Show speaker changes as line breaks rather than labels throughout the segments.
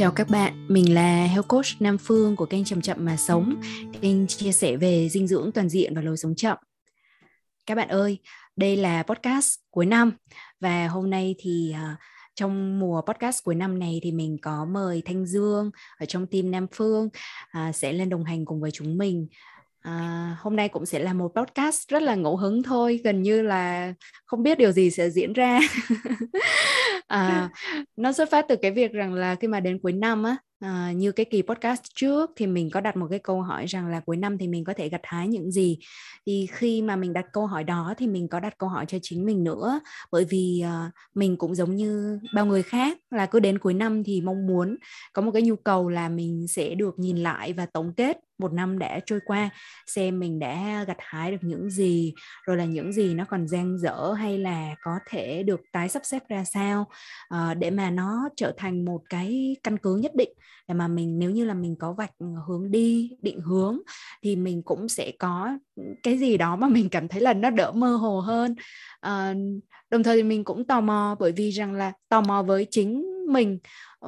Chào các bạn, mình là Health Coach Nam Phương của kênh Chậm Chậm Mà Sống, kênh chia sẻ về dinh dưỡng toàn diện và lối sống chậm. Các bạn ơi, đây là podcast cuối năm và hôm nay thì uh, trong mùa podcast cuối năm này thì mình có mời Thanh Dương ở trong team Nam Phương uh, sẽ lên đồng hành cùng với chúng mình. À, hôm nay cũng sẽ là một podcast rất là ngẫu hứng thôi, gần như là không biết điều gì sẽ diễn ra. à, nó xuất phát từ cái việc rằng là khi mà đến cuối năm á, à, như cái kỳ podcast trước thì mình có đặt một cái câu hỏi rằng là cuối năm thì mình có thể gặt hái những gì. Thì khi mà mình đặt câu hỏi đó thì mình có đặt câu hỏi cho chính mình nữa, bởi vì uh, mình cũng giống như bao người khác là cứ đến cuối năm thì mong muốn có một cái nhu cầu là mình sẽ được nhìn lại và tổng kết một năm đã trôi qua xem mình đã gặt hái được những gì rồi là những gì nó còn dang dở hay là có thể được tái sắp xếp ra sao uh, để mà nó trở thành một cái căn cứ nhất định để mà mình nếu như là mình có vạch hướng đi định hướng thì mình cũng sẽ có cái gì đó mà mình cảm thấy là nó đỡ mơ hồ hơn. À, đồng thời thì mình cũng tò mò bởi vì rằng là tò mò với chính mình.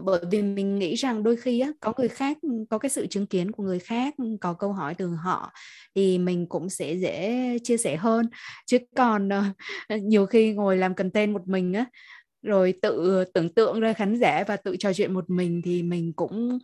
Bởi vì mình nghĩ rằng đôi khi á, có người khác có cái sự chứng kiến của người khác có câu hỏi từ họ thì mình cũng sẽ dễ chia sẻ hơn. Chứ còn ờ, nhiều khi ngồi làm content một mình á rồi tự tưởng tượng ra khán giả và tự trò chuyện một mình thì mình cũng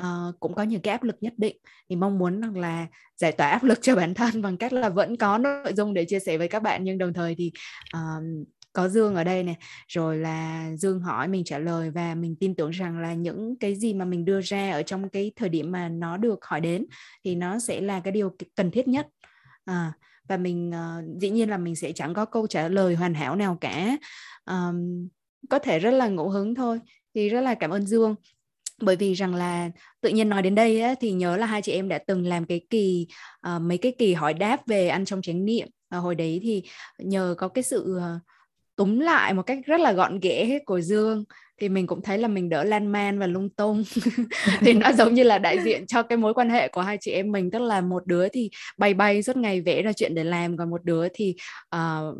uh, cũng có những cái áp lực nhất định. Thì mong muốn rằng là giải tỏa áp lực cho bản thân bằng cách là vẫn có nội dung để chia sẻ với các bạn nhưng đồng thời thì uh, có Dương ở đây này. Rồi là Dương hỏi mình trả lời và mình tin tưởng rằng là những cái gì mà mình đưa ra ở trong cái thời điểm mà nó được hỏi đến thì nó sẽ là cái điều cần thiết nhất. À, và mình uh, dĩ nhiên là mình sẽ chẳng có câu trả lời hoàn hảo nào cả. Um, có thể rất là ngẫu hứng thôi thì rất là cảm ơn Dương. Bởi vì rằng là tự nhiên nói đến đây á, thì nhớ là hai chị em đã từng làm cái kỳ uh, mấy cái kỳ hỏi đáp về ăn trong chánh niệm. Và hồi đấy thì nhờ có cái sự uh, túm lại một cách rất là gọn ghẽ của Dương thì mình cũng thấy là mình đỡ lan man và lung tung. Thì nó giống như là đại diện cho cái mối quan hệ của hai chị em mình tức là một đứa thì bay bay suốt ngày vẽ ra chuyện để làm còn một đứa thì uh,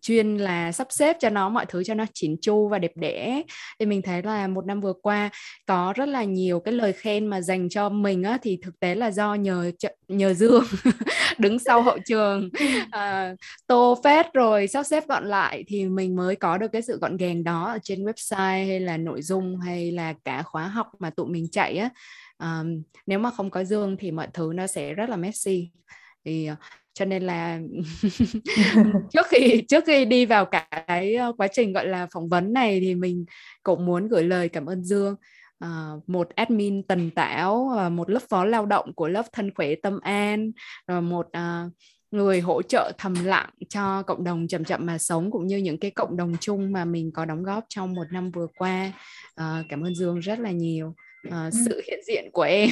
chuyên là sắp xếp cho nó mọi thứ cho nó chỉn chu và đẹp đẽ. Thì mình thấy là một năm vừa qua có rất là nhiều cái lời khen mà dành cho mình á thì thực tế là do nhờ nhờ Dương đứng sau hậu trường. Uh, tô phết rồi sắp xếp gọn lại thì mình mới có được cái sự gọn gàng đó ở trên website hay là nội dung hay là cả khóa học mà tụi mình chạy á um, nếu mà không có dương thì mọi thứ nó sẽ rất là messy. Thì ờ, cho nên là trước khi trước khi đi vào cả cái ờ, quá trình gọi là phỏng vấn này thì mình cũng muốn gửi lời cảm ơn Dương. Uh, một admin tần tảo uh, một lớp phó lao động của lớp thân khỏe tâm an rồi một uh, người hỗ trợ thầm lặng cho cộng đồng chậm chậm mà sống cũng như những cái cộng đồng chung mà mình có đóng góp trong một năm vừa qua. Uh, cảm ơn Dương rất là nhiều. Uh, sự hiện diện của em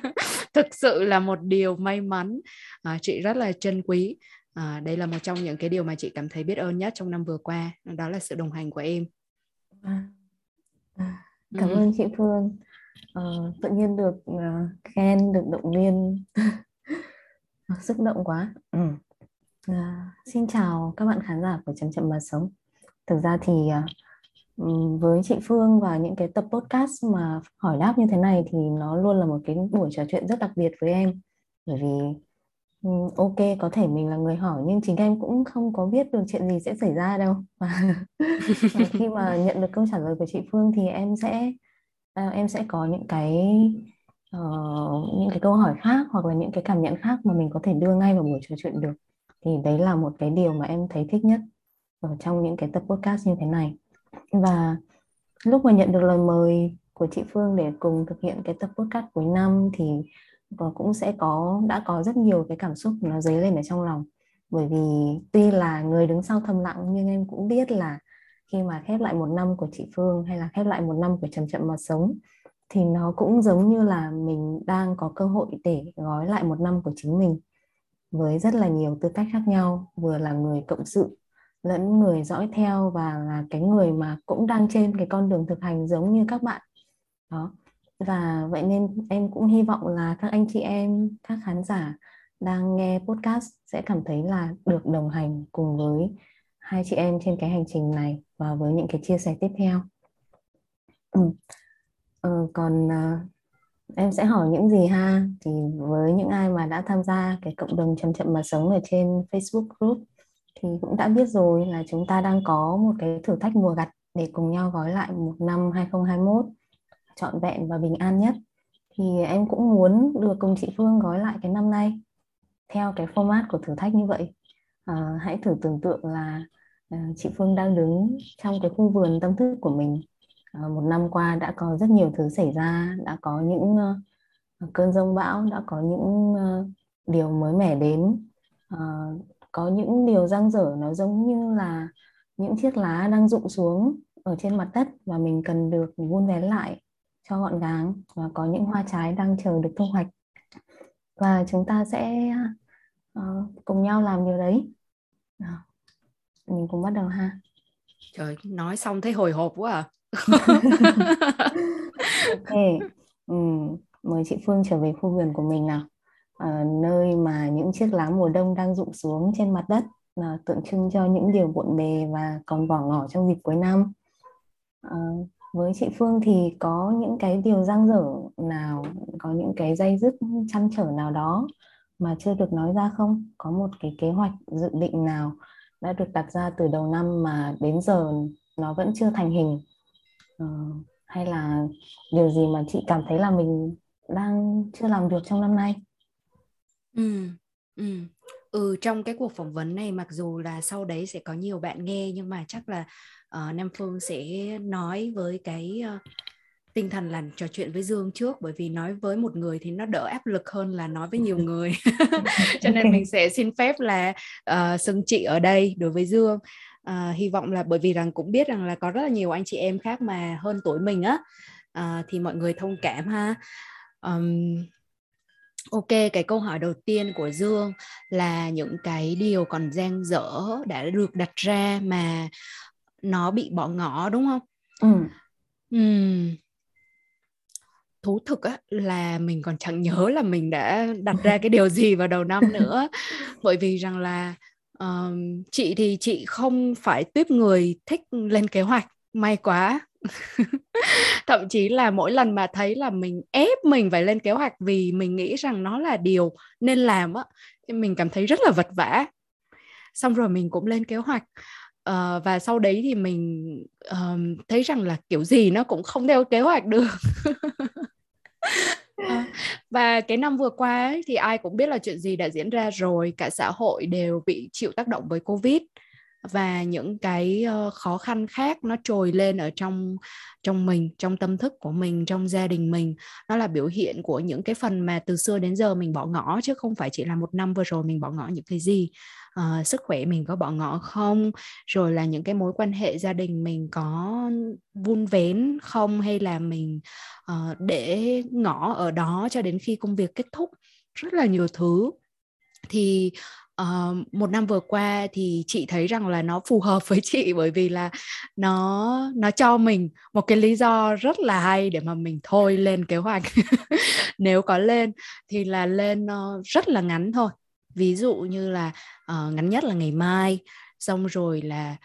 thực sự là một điều may mắn. Uh, chị rất là trân quý. Uh, đây là một trong những cái điều mà chị cảm thấy biết ơn nhất trong năm vừa qua đó là sự đồng hành của em.
À, à, cảm ừ. ơn chị Phương. Uh, tự nhiên được uh, khen được động viên xúc động quá. Ừ. à, xin chào các bạn khán giả của chậm chậm mà sống. Thực ra thì uh, với chị Phương và những cái tập podcast mà hỏi đáp như thế này thì nó luôn là một cái buổi trò chuyện rất đặc biệt với em. Bởi vì ok có thể mình là người hỏi nhưng chính em cũng không có biết được chuyện gì sẽ xảy ra đâu. Và, và khi mà nhận được câu trả lời của chị Phương thì em sẽ uh, em sẽ có những cái uh, những cái câu hỏi khác hoặc là những cái cảm nhận khác mà mình có thể đưa ngay vào buổi trò chuyện được thì đấy là một cái điều mà em thấy thích nhất ở trong những cái tập podcast như thế này. Và lúc mà nhận được lời mời của chị Phương để cùng thực hiện cái tập podcast cuối năm thì ờ, cũng sẽ có đã có rất nhiều cái cảm xúc nó dấy lên ở trong lòng. Bởi vì tuy là người đứng sau thầm lặng nhưng em cũng biết là khi mà khép lại một năm của chị Phương hay là khép lại một năm của chậm chậm mà sống thì nó cũng giống như là mình đang có cơ hội để gói lại một năm của chính mình với rất là nhiều tư cách khác nhau, vừa là người cộng sự lẫn người dõi theo và là cái người mà cũng đang trên cái con đường thực hành giống như các bạn. Đó. Và vậy nên em cũng hy vọng là các anh chị em, các khán giả đang nghe podcast sẽ cảm thấy là được đồng hành cùng với hai chị em trên cái hành trình này và với những cái chia sẻ tiếp theo. Ừ ờ, còn uh, em sẽ hỏi những gì ha? Thì với những ai mà đã tham gia cái cộng đồng chậm chậm mà sống ở trên Facebook group thì cũng đã biết rồi là chúng ta đang có một cái thử thách mùa gặt để cùng nhau gói lại một năm 2021 trọn vẹn và bình an nhất. Thì em cũng muốn được cùng chị Phương gói lại cái năm nay theo cái format của thử thách như vậy. À, hãy thử tưởng tượng là à, chị Phương đang đứng trong cái khu vườn tâm thức của mình. Ờ, một năm qua đã có rất nhiều thứ xảy ra đã có những uh, cơn rông bão đã có những uh, điều mới mẻ đến. Uh, có những điều răng dở nó giống như là những chiếc lá đang rụng xuống ở trên mặt đất và mình cần được vun vén lại cho gọn gàng và có những hoa trái đang chờ được thu hoạch. Và chúng ta sẽ uh, cùng nhau làm điều đấy. À, mình cùng bắt đầu ha.
Trời nói xong thấy hồi hộp quá à
ok ừ. mời chị Phương trở về khu vườn của mình nào. À, nơi mà những chiếc lá mùa đông đang rụng xuống trên mặt đất là tượng trưng cho những điều bộn bề và còn bỏ ngỏ trong dịp cuối năm. À, với chị Phương thì có những cái điều giang dở nào có những cái dây dứt chăn trở nào đó mà chưa được nói ra không? Có một cái kế hoạch dự định nào đã được đặt ra từ đầu năm mà đến giờ nó vẫn chưa thành hình? Uh, hay là điều gì mà chị cảm thấy là mình đang chưa làm được trong năm nay?
Ừ ừ. Ừ trong cái cuộc phỏng vấn này mặc dù là sau đấy sẽ có nhiều bạn nghe nhưng mà chắc là uh, Nam Phương sẽ nói với cái uh, tinh thần là trò chuyện với Dương trước. Bởi vì nói với một người thì nó đỡ áp lực hơn là nói với nhiều người. Cho nên mình sẽ xin phép là uh, xưng chị ở đây đối với Dương uh, hy vọng là bởi vì rằng cũng biết rằng là có rất là nhiều anh chị em khác mà hơn tuổi mình á uh, thì mọi người thông cảm ha um, Ok, cái câu hỏi đầu tiên của Dương là những cái điều còn dang dở đã được đặt ra mà nó bị bỏ ngỏ đúng không? Ừ. Uhm. Thú thực á, là mình còn chẳng nhớ là mình đã đặt ra cái điều gì vào đầu năm nữa bởi vì rằng là uh, chị thì chị không phải tuyếp người thích lên kế hoạch may quá. Thậm chí là mỗi lần mà thấy là mình ép mình phải lên kế hoạch vì mình nghĩ rằng nó là điều nên làm á thì mình cảm thấy rất là vật vã xong rồi mình cũng lên kế hoạch. Uh, và sau đấy thì mình uh, thấy rằng là kiểu gì nó cũng không theo kế hoạch được. Ờ. và cái năm vừa qua ấy, thì ai cũng biết là chuyện gì đã diễn ra rồi cả xã hội đều bị chịu tác động với covid. Và những cái ờ, khó khăn khác nó trồi lên ở trong trong mình trong tâm thức của mình trong gia đình mình. Nó là biểu hiện của những cái phần mà từ xưa đến giờ mình bỏ ngỏ chứ không phải chỉ là một năm vừa rồi mình bỏ ngỏ những cái gì uh, sức khỏe mình có bỏ ngỏ không? Rồi là những cái mối quan hệ gia đình mình có vun vén không? Hay là mình uh, để ngỏ ở đó cho đến khi công việc kết thúc? Rất là nhiều thứ. Thì uh, một năm vừa qua thì chị thấy rằng là nó phù hợp với chị bởi vì là nó nó cho mình một cái lý do rất là hay để mà mình thôi lên kế hoạch. Nếu có lên thì là lên uh, rất là ngắn thôi ví dụ như là uh, ngắn nhất là ngày mai xong rồi là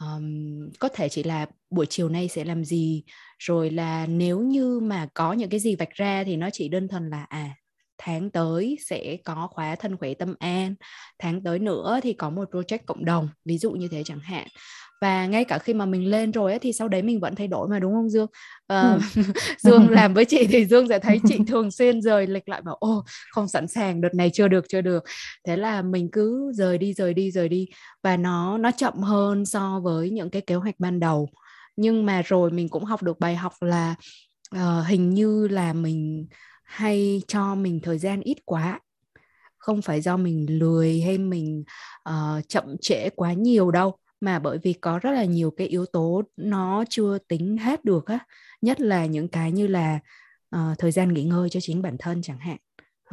um, có thể chỉ là buổi chiều nay sẽ làm gì rồi là nếu như mà có những cái gì vạch ra thì nó chỉ đơn thuần là à tháng tới sẽ có khóa thân khỏe tâm an tháng tới nữa thì có một project cộng đồng ví dụ như thế chẳng hạn và ngay cả khi mà mình lên rồi ấy, thì sau đấy mình vẫn thay đổi mà đúng không Dương? Ừ. Dương làm với chị thì Dương sẽ thấy chị thường xuyên rời lịch lại bảo ô không sẵn sàng đợt này chưa được chưa được. Thế là mình cứ rời đi rời đi rời đi. Và nó nó chậm hơn so với những cái kế hoạch ban đầu. Nhưng mà rồi mình cũng học được bài học là uh, hình như là mình hay cho mình thời gian ít quá. Không phải do mình lười hay mình uh, chậm trễ quá nhiều đâu mà bởi vì có rất là nhiều cái yếu tố nó chưa tính hết được á nhất là những cái như là uh, thời gian nghỉ ngơi cho chính bản thân chẳng hạn.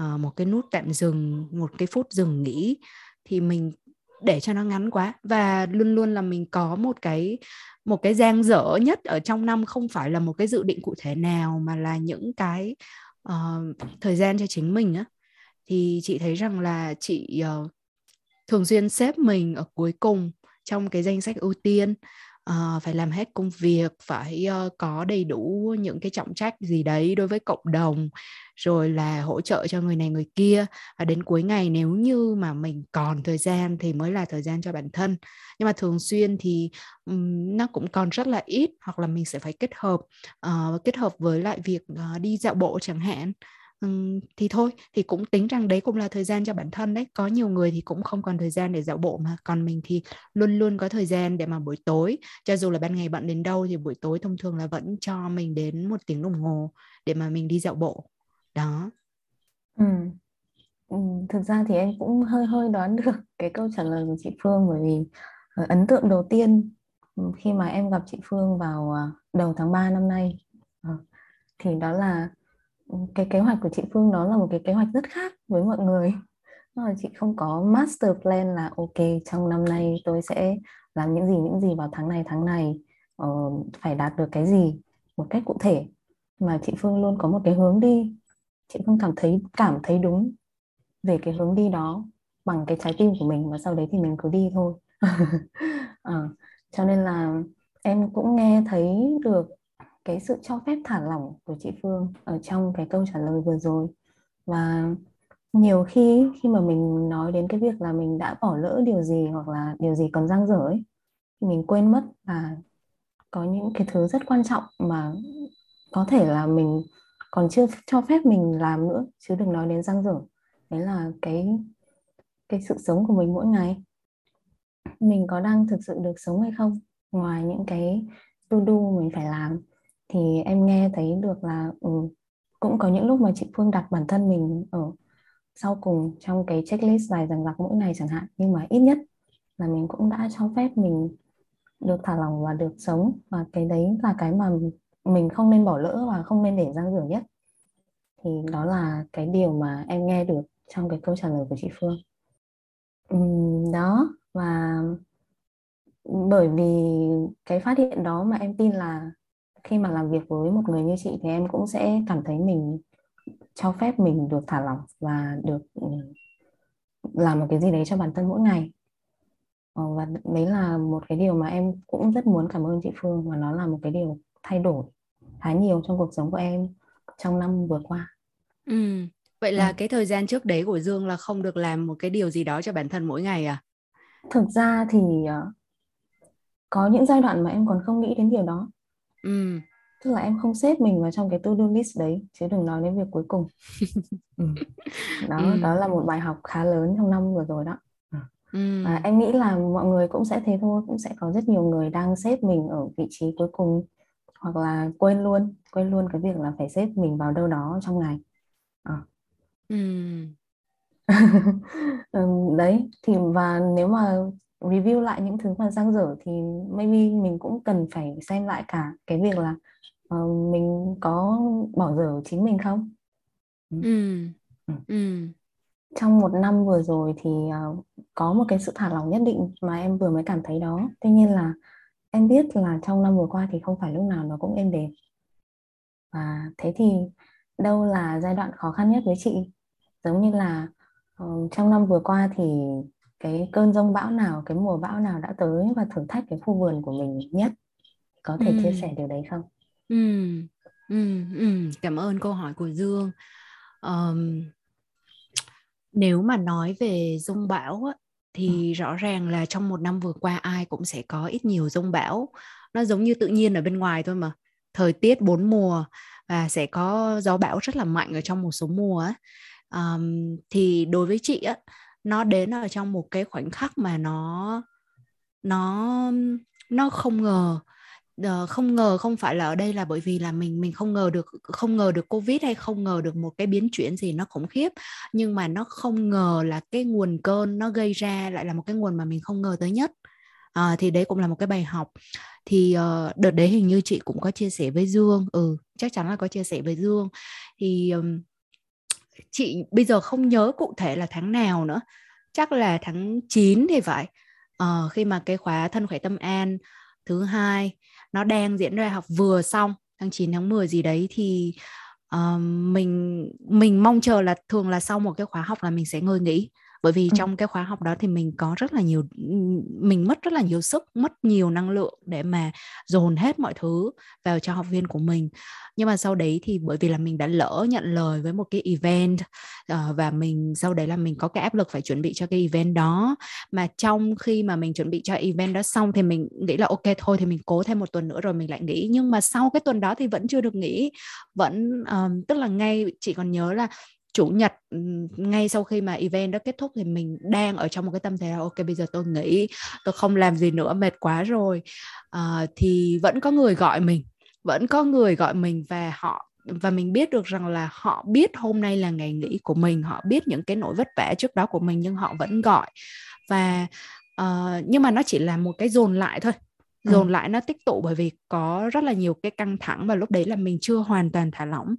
Uh, một cái nút tạm dừng một cái phút dừng nghỉ thì mình để cho nó ngắn quá. Và luôn luôn là mình có một cái một cái giang dở nhất ở trong năm không phải là một cái dự định cụ thể nào mà là những cái uh, thời gian cho chính mình á. Thì chị thấy rằng là chị uh, thường xuyên xếp mình ở cuối cùng trong cái danh sách ưu tiên uh, phải làm hết công việc phải uh, có đầy đủ những cái trọng trách gì đấy đối với cộng đồng rồi là hỗ trợ cho người này người kia. Và đến cuối ngày nếu như mà mình còn thời gian thì mới là thời gian cho bản thân. Nhưng mà thường xuyên thì um, nó cũng còn rất là ít hoặc là mình sẽ phải kết hợp uh, kết hợp với lại việc uh, đi dạo bộ chẳng hạn thì thôi thì cũng tính rằng đấy cũng là thời gian cho bản thân đấy. Có nhiều người thì cũng không còn thời gian để dạo bộ mà còn mình thì luôn luôn có thời gian để mà buổi tối cho dù là ban ngày bận đến đâu thì buổi tối thông thường là vẫn cho mình đến một tiếng đồng hồ để mà mình đi dạo bộ. Đó.
Ừ. Ừ, thực ra thì em cũng hơi hơi đoán được cái câu trả lời của chị Phương bởi vì ờ, ấn tượng đầu tiên khi mà em gặp chị Phương vào ờ, đầu tháng 3 năm nay ờ, thì đó là Ừ, cái kế hoạch của chị Phương đó là một cái kế hoạch rất khác với mọi người. Là chị không có master plan là ok trong năm nay tôi sẽ làm những gì những gì vào tháng này tháng này uh, phải đạt được cái gì một cách cụ thể. Mà chị Phương luôn có một cái hướng đi. Chị Phương cảm thấy cảm thấy đúng về cái hướng đi đó bằng cái trái tim của mình và sau đấy thì mình cứ đi thôi. À, cho nên là em cũng nghe thấy được cái sự cho phép thả lỏng của chị Phương ở trong cái câu trả lời vừa rồi. Và nhiều khi khi mà mình nói đến cái việc là mình đã bỏ lỡ điều gì hoặc là điều gì còn dang dở ấy, thì mình quên mất là có những cái thứ rất quan trọng mà có thể là mình còn chưa cho phép mình làm nữa, chứ đừng nói đến dang dở. Đấy là cái cái sự sống của mình mỗi ngày. Mình có đang thực sự được sống hay không? Ngoài những cái to do mình phải làm thì em nghe thấy được là ừ, cũng có những lúc mà chị Phương đặt bản thân mình ở sau cùng trong cái checklist dài dằng dặc mỗi ngày chẳng hạn. Nhưng mà ít nhất là mình cũng đã cho phép mình được thả lỏng và được sống. Và cái đấy là cái mà mình không nên bỏ lỡ và không nên để dang dở nhất. Thì đó là cái điều mà em nghe được trong cái câu trả lời của chị Phương. Uhm, đó và bởi vì cái phát hiện đó mà em tin là khi mà làm việc với một người như chị thì em cũng sẽ cảm thấy mình cho phép mình được thả lỏng và được ừ, làm một cái gì đấy cho bản thân mỗi ngày ờ, và đấy là một cái điều mà em cũng rất muốn cảm ơn chị Phương và nó là một cái điều thay đổi khá nhiều trong cuộc sống của em trong năm vừa qua.
Ừ. Vậy là ừ. cái thời gian trước đấy của Dương là không được làm một cái điều gì đó cho bản thân mỗi ngày à?
Thực ra thì uh, có những giai đoạn mà em còn không nghĩ đến điều đó. Ừ. Tức là em không xếp mình vào trong cái to-do list đấy chứ đừng nói đến việc cuối cùng. ừ. Đó, ừ. đó là một bài học khá lớn trong năm vừa rồi đó. Ừ. Và em nghĩ là mọi người cũng sẽ thế thôi, cũng sẽ có rất nhiều người đang xếp mình ở vị trí cuối cùng hoặc là quên luôn, quên luôn cái việc là phải xếp mình vào đâu đó trong ngày. À. Ừ. đấy thì và nếu mà review lại những thứ mà giang dở thì maybe mình cũng cần phải xem lại cả cái việc là uh, mình có bỏ dở chính mình không ừ. Ừ. ừ. ừ. trong một năm vừa rồi thì uh, có một cái sự thả lỏng nhất định mà em vừa mới cảm thấy đó tuy nhiên là em biết là trong năm vừa qua thì không phải lúc nào nó cũng êm đềm và thế thì đâu là giai đoạn khó khăn nhất với chị giống như là uh, trong năm vừa qua thì cái cơn rông bão nào cái mùa bão nào đã tới và thử thách cái khu vườn của mình nhất có thể ừ. chia sẻ điều đấy không
ừ. Ừ. Ừ. cảm ơn câu hỏi của dương um, nếu mà nói về rông bão á, thì ừ. rõ ràng là trong một năm vừa qua ai cũng sẽ có ít nhiều rông bão nó giống như tự nhiên ở bên ngoài thôi mà thời tiết bốn mùa và sẽ có gió bão rất là mạnh ở trong một số mùa á. Um, thì đối với chị á nó đến ở trong một cái khoảnh khắc mà nó nó nó không ngờ. Ờ, không ngờ không phải là ở đây là bởi vì là mình mình không ngờ được không ngờ được covid hay không ngờ được một cái biến chuyển gì nó khủng khiếp. Nhưng mà nó không ngờ là cái nguồn cơn nó gây ra lại là một cái nguồn mà mình không ngờ tới nhất. À, thì đấy cũng là một cái bài học. Thì uh, đợt đấy hình như chị cũng có chia sẻ với Dương. Ừ chắc chắn là có chia sẻ với Dương. Thì um, chị bây giờ không nhớ cụ thể là tháng nào nữa. Chắc là tháng 9 thì phải. Ờ, khi mà cái khóa thân khỏe tâm an thứ hai nó đang diễn ra học vừa xong tháng 9 tháng 10 gì đấy thì uh, mình mình mong chờ là thường là sau một cái khóa học là mình sẽ ngơi nghỉ bởi vì ừ. trong cái khóa học đó thì mình có rất là nhiều mình mất rất là nhiều sức mất nhiều năng lượng để mà dồn hết mọi thứ vào cho học viên của mình. Nhưng mà sau đấy thì bởi vì là mình đã lỡ nhận lời với một cái event uh, và mình sau đấy là mình có cái áp lực phải chuẩn bị cho cái event đó. Mà trong khi mà mình chuẩn bị cho event đó xong thì mình nghĩ là ok thôi thì mình cố thêm một tuần nữa rồi mình lại nghỉ. Nhưng mà sau cái tuần đó thì vẫn chưa được nghỉ vẫn um, tức là ngay chị còn nhớ là chủ nhật ngay sau khi mà event đó kết thúc thì mình đang ở trong một cái tâm thế là ok bây giờ tôi nghĩ tôi không làm gì nữa mệt quá rồi. Uh, thì vẫn có người gọi mình vẫn có người gọi mình và họ và mình biết được rằng là họ biết hôm nay là ngày nghỉ của mình họ biết những cái nỗi vất vả trước đó của mình nhưng họ vẫn gọi. Và uh, nhưng mà nó chỉ là một cái dồn lại thôi dồn ừ. lại nó tích tụ bởi vì có rất là nhiều cái căng thẳng và lúc đấy là mình chưa hoàn toàn thả lỏng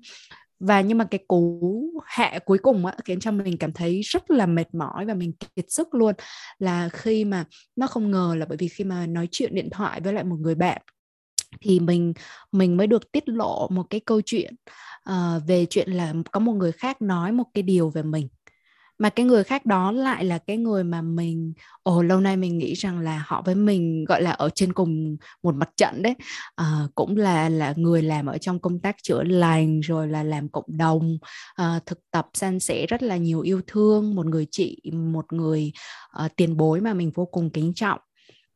và nhưng mà cái cú hạ cuối cùng á khiến cho mình cảm thấy rất là mệt mỏi và mình kiệt sức luôn là khi mà nó không ngờ là bởi vì khi mà nói chuyện điện thoại với lại một người bạn thì mình mình mới được tiết lộ một cái câu chuyện uh, về chuyện là có một người khác nói một cái điều về mình mà cái người khác đó lại là cái người mà mình ồ lâu nay mình nghĩ rằng là họ với mình gọi là ở trên cùng một mặt trận đấy. À, cũng là là người làm ở trong công tác chữa lành rồi là làm cộng đồng à, thực tập san sẻ rất là nhiều yêu thương một người chị một người uh, tiền bối mà mình vô cùng kính trọng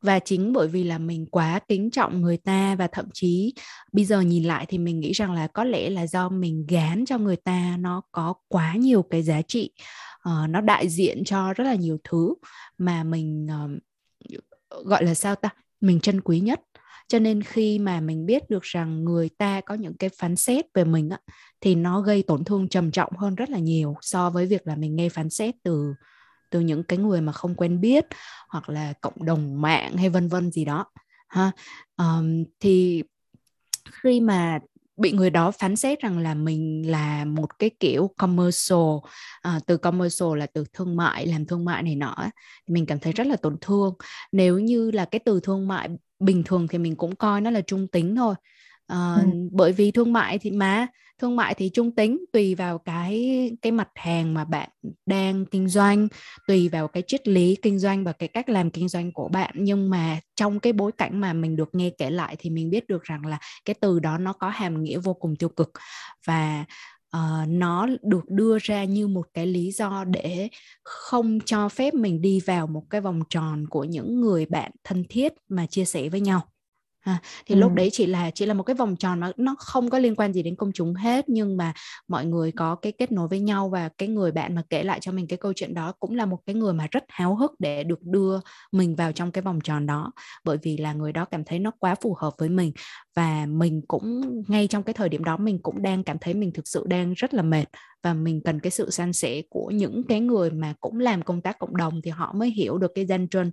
và chính bởi vì là mình quá kính trọng người ta và thậm chí bây giờ nhìn lại thì mình nghĩ rằng là có lẽ là do mình gán cho người ta nó có quá nhiều cái giá trị uh, nó đại diện cho rất là nhiều thứ mà mình uh, gọi là sao ta mình trân quý nhất. Cho nên khi mà mình biết được rằng người ta có những cái phán xét về mình á thì nó gây tổn thương trầm trọng hơn rất là nhiều so với việc là mình nghe phán xét từ từ những cái người mà không quen biết hoặc là cộng đồng mạng hay vân vân gì đó ha. Um, thì khi mà bị người đó phán xét rằng là mình là một cái kiểu commercial à, từ commercial là từ thương mại làm thương mại này nọ thì mình cảm thấy rất là tổn thương. Nếu như là cái từ thương mại bình thường thì mình cũng coi nó là trung tính thôi à, ừ. bởi vì thương mại thì mà thương mại thì trung tính tùy vào cái cái mặt hàng mà bạn đang kinh doanh tùy vào cái triết lý kinh doanh và cái cách làm kinh doanh của bạn. Nhưng mà trong cái bối cảnh mà mình được nghe kể lại thì mình biết được rằng là cái từ đó nó có hàm nghĩa vô cùng tiêu cực. Và uh, nó được đưa ra như một cái lý do để không cho phép mình đi vào một cái vòng tròn của những người bạn thân thiết mà chia sẻ với nhau À, thì ừ. lúc đấy chỉ là chỉ là một cái vòng tròn mà nó không có liên quan gì đến công chúng hết nhưng mà mọi người có cái kết nối với nhau và cái người bạn mà kể lại cho mình cái câu chuyện đó cũng là một cái người mà rất háo hức để được đưa mình vào trong cái vòng tròn đó bởi vì là người đó cảm thấy nó quá phù hợp với mình và mình cũng ngay trong cái thời điểm đó mình cũng đang cảm thấy mình thực sự đang rất là mệt. Và mình cần cái sự san sẻ của những cái người mà cũng làm công tác cộng đồng thì họ mới hiểu được cái danh trân.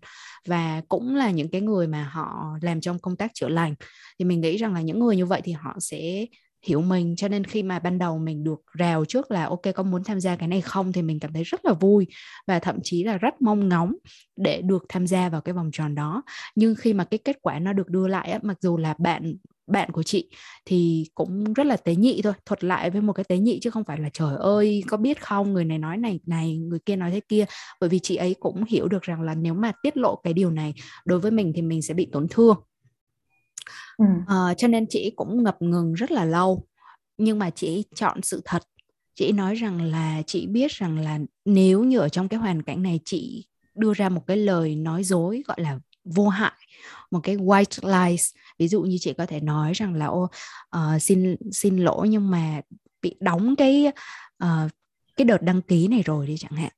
Và cũng là những cái người mà họ làm trong công tác chữa lành. Thì mình nghĩ rằng là những người như vậy thì họ sẽ hiểu mình. Cho nên khi mà ban đầu mình được rào trước là ok con muốn tham gia cái này không? thì mình cảm thấy rất là vui và thậm chí là rất mong ngóng để được tham gia vào cái vòng tròn đó. Nhưng khi mà cái kết quả nó được đưa lại á, mặc dù là bạn bạn của chị thì cũng rất là tế nhị thôi thuật lại với một cái tế nhị chứ không phải là trời ơi có biết không người này nói này này người kia nói thế kia. Bởi vì chị ấy cũng hiểu được rằng là nếu mà tiết lộ cái điều này đối với mình thì mình sẽ bị tổn thương. Ừ. à, cho nên chị cũng ngập ngừng rất là lâu. Nhưng mà chị chọn sự thật. Chị nói rằng là chị biết rằng là nếu như ở trong cái hoàn cảnh này chị đưa ra một cái lời nói dối gọi là vô hại một cái white lies. Ví dụ như chị có thể nói rằng là ô uh, xin xin lỗi nhưng mà bị đóng cái uh, cái đợt đăng ký này rồi đi chẳng hạn.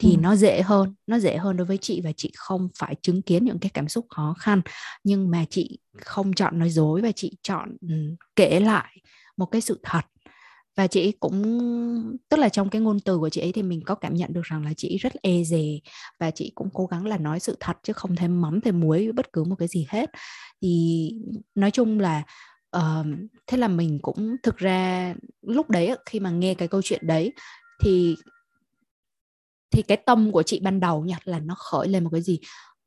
Thì ừ. nó dễ hơn nó dễ hơn đối với chị và chị không phải chứng kiến những cái cảm xúc khó khăn. Nhưng mà chị không chọn nói dối và chị chọn um, kể lại một cái sự thật và chị cũng tức là trong cái ngôn từ của chị ấy thì mình có cảm nhận được rằng là chị rất e dè và chị cũng cố gắng là nói sự thật chứ không thêm mắm thêm muối bất cứ một cái gì hết. Thì nói chung là uh, thế là mình cũng thực ra lúc đấy khi mà nghe cái câu chuyện đấy thì thì cái tâm của chị ban đầu nha là nó khởi lên một cái gì?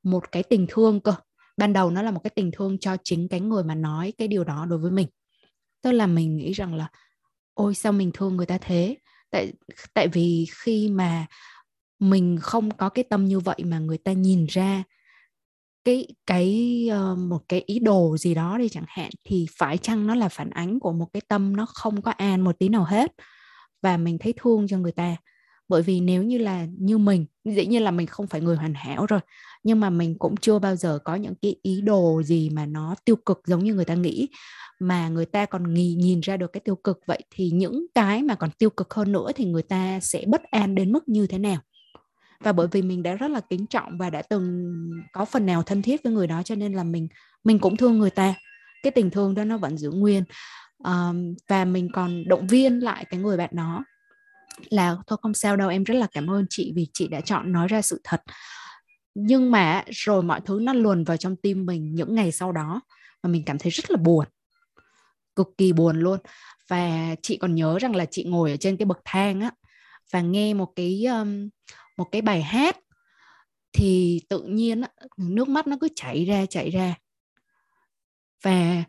Một cái tình thương cơ. Ban đầu nó là một cái tình thương cho chính cái người mà nói cái điều đó đối với mình. Tức là mình nghĩ rằng là ôi sao mình thương người ta thế? Tại tại vì khi mà mình không có cái tâm như vậy mà người ta nhìn ra cái cái uh, một cái ý đồ gì đó đi chẳng hạn thì phải chăng nó là phản ánh của một cái tâm nó không có an một tí nào hết? Và mình thấy thương cho người ta bởi vì nếu như là như mình dĩ nhiên là mình không phải người hoàn hảo rồi nhưng mà mình cũng chưa bao giờ có những cái ý đồ gì mà nó tiêu cực giống như người ta nghĩ. Mà người ta còn nghi, nhìn ra được cái tiêu cực. Vậy thì những cái mà còn tiêu cực hơn nữa thì người ta sẽ bất an đến mức như thế nào? Và bởi vì mình đã rất là kính trọng và đã từng có phần nào thân thiết với người đó cho nên là mình mình cũng thương người ta. Cái tình thương đó nó vẫn giữ nguyên. Um, và mình còn động viên lại cái người bạn đó là thôi không sao đâu em rất là cảm ơn chị vì chị đã chọn nói ra sự thật. Nhưng mà rồi mọi thứ nó luồn vào trong tim mình những ngày sau đó và mình cảm thấy rất là buồn cực kỳ buồn luôn. Và chị còn nhớ rằng là chị ngồi ở trên cái bậc thang á và nghe một cái um, một cái bài hát thì tự nhiên nước mắt nó cứ chảy ra chảy ra. Và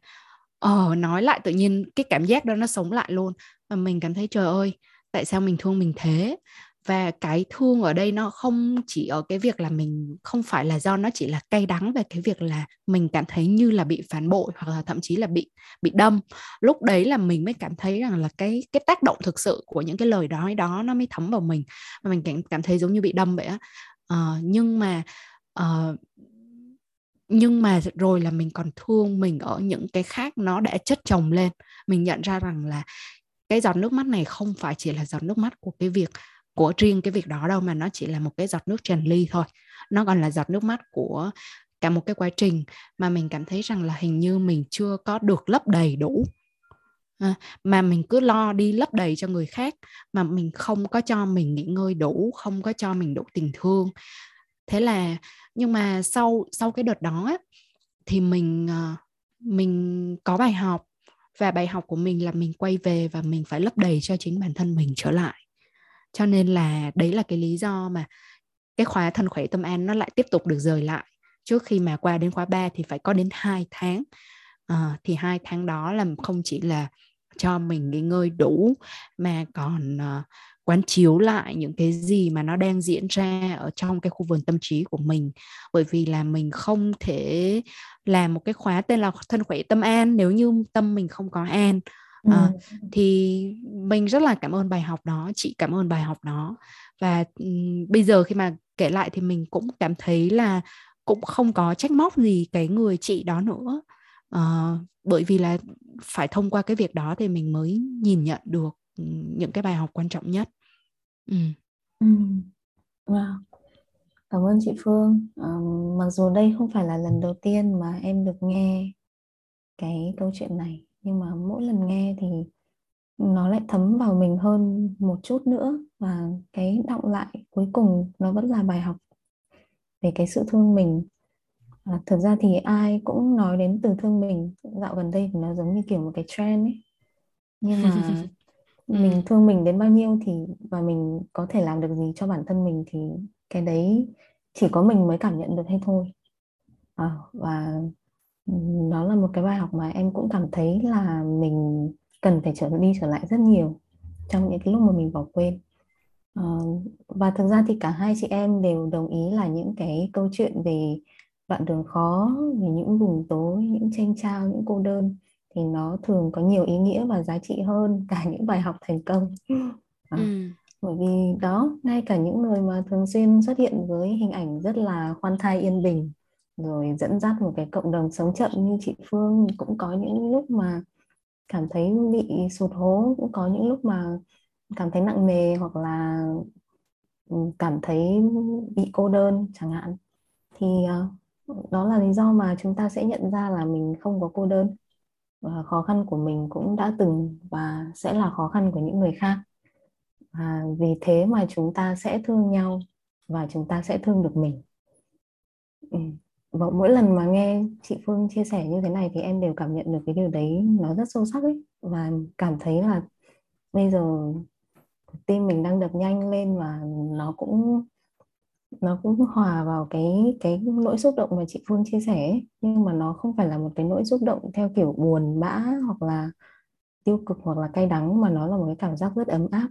ờ nói lại tự nhiên cái cảm giác đó nó sống lại luôn. Và mình cảm thấy trời ơi tại sao mình thương mình thế? Và cái thương ở đây nó không chỉ ở cái việc là mình không phải là do nó chỉ là cay đắng về cái việc là mình cảm thấy như là bị phản bội hoặc là thậm chí là bị bị đâm. Lúc đấy là mình mới cảm thấy rằng là cái cái tác động thực sự của những cái lời nói đó nó mới thấm vào mình. Và mình cảm cảm thấy giống như bị đâm vậy á. Uh, nhưng mà uh, nhưng mà rồi là mình còn thương mình ở những cái khác nó đã chất chồng lên. Mình nhận ra rằng là cái giọt nước mắt này không phải chỉ là giọt nước mắt của cái việc của riêng cái việc đó đâu mà nó chỉ là một cái giọt nước tràn ly thôi. Nó còn là giọt nước mắt của cả một cái quá trình mà mình cảm thấy rằng là hình như mình chưa có được lấp đầy đủ. À, mà mình cứ lo đi lấp đầy cho người khác mà mình không có cho mình nghỉ ngơi đủ không có cho mình đủ tình thương. Thế là nhưng mà sau sau cái đợt đó thì mình à, mình có bài học và bài học của mình là mình quay về và mình phải lấp đầy cho chính bản thân mình trở lại. Cho nên là đấy là cái lý do mà cái khóa thân khỏe tâm an nó lại tiếp tục được rời lại. Trước khi mà qua đến khóa 3 thì phải có đến 2 tháng. À, thì hai tháng đó là không chỉ là cho mình nghỉ ngơi đủ mà còn uh, quán chiếu lại những cái gì mà nó đang diễn ra ở trong cái khu vườn tâm trí của mình. Bởi vì là mình không thể làm một cái khóa tên là thân khỏe tâm an nếu như tâm mình không có an. À, ừ. thì mình rất là cảm ơn bài học đó chị cảm ơn bài học đó. Và um, bây giờ khi mà kể lại thì mình cũng cảm thấy là cũng không có trách móc gì cái người chị đó nữa. Uh, bởi vì là phải thông qua cái việc đó thì mình mới nhìn nhận được những cái bài học quan trọng nhất
ừ. Ừ. Wow. cảm ơn chị Phương uh, mặc dù đây không phải là lần đầu tiên mà em được nghe cái câu chuyện này nhưng mà mỗi lần nghe thì nó lại thấm vào mình hơn một chút nữa và cái động lại cuối cùng nó vẫn là bài học về cái sự thương mình à, thực ra thì ai cũng nói đến từ thương mình dạo gần đây thì nó giống như kiểu một cái trend ấy nhưng mà mình thương mình đến bao nhiêu thì và mình có thể làm được gì cho bản thân mình thì cái đấy chỉ có mình mới cảm nhận được hay thôi. À, và đó là một cái bài học mà em cũng cảm thấy là mình cần phải trở đi trở lại rất nhiều trong những cái lúc mà mình bỏ quên. Uh, và thực ra thì cả hai chị em đều đồng ý là những cái câu chuyện về đoạn đường khó về những vùng tối những tranh trao những cô đơn thì nó thường có nhiều ý nghĩa và giá trị hơn cả những bài học thành công. À, ừ. bởi vì đó ngay cả những người mà thường xuyên xuất hiện với hình ảnh rất là khoan thai yên bình rồi dẫn dắt một cái cộng đồng sống chậm như chị Phương cũng có những lúc mà cảm thấy bị sụt hố cũng có những lúc mà cảm thấy nặng nề hoặc là ừ, cảm thấy bị cô đơn chẳng hạn. Thì ờ, đó là lý do mà chúng ta sẽ nhận ra là mình không có cô đơn và khó khăn của mình cũng đã từng và sẽ là khó khăn của những người khác. Và vì thế mà chúng ta sẽ thương nhau và chúng ta sẽ thương được mình. Ừ. Và mỗi lần mà nghe chị Phương chia sẻ như thế này thì em đều cảm nhận được cái điều đấy nó rất sâu sắc ấy. Và cảm thấy là bây giờ tim mình đang đập nhanh lên và nó cũng nó cũng hòa vào cái cái nỗi xúc động mà chị Phương chia sẻ ấy. nhưng mà nó không phải là một cái nỗi xúc động theo kiểu buồn bã hoặc là tiêu cực hoặc là cay đắng mà nó là một cái cảm giác rất ấm áp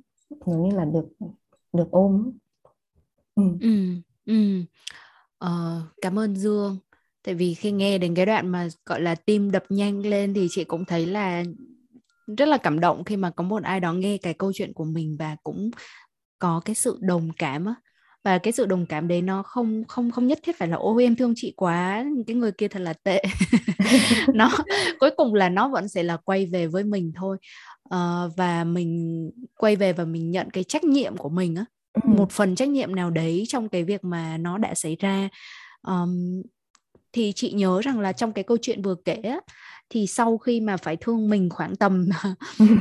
giống như là được được ôm
ừ. Ừ. Ừ. Ờ, cảm ơn Dương tại vì khi nghe đến cái đoạn mà gọi là tim đập nhanh lên thì chị cũng thấy là rất là cảm động khi mà có một ai đó nghe cái câu chuyện của mình và cũng có cái sự đồng cảm á và cái sự đồng cảm đấy nó không không không nhất thiết phải là ôi em thương chị quá cái người kia thật là tệ. Nó cuối cùng là nó vẫn sẽ là quay về với mình thôi. Uh, và mình quay về và mình nhận cái trách nhiệm của mình á. Ừ. một phần trách nhiệm nào đấy trong cái việc mà nó đã xảy ra. Um, thì chị nhớ rằng là trong cái câu chuyện vừa kể á, thì sau khi mà phải thương mình khoảng tầm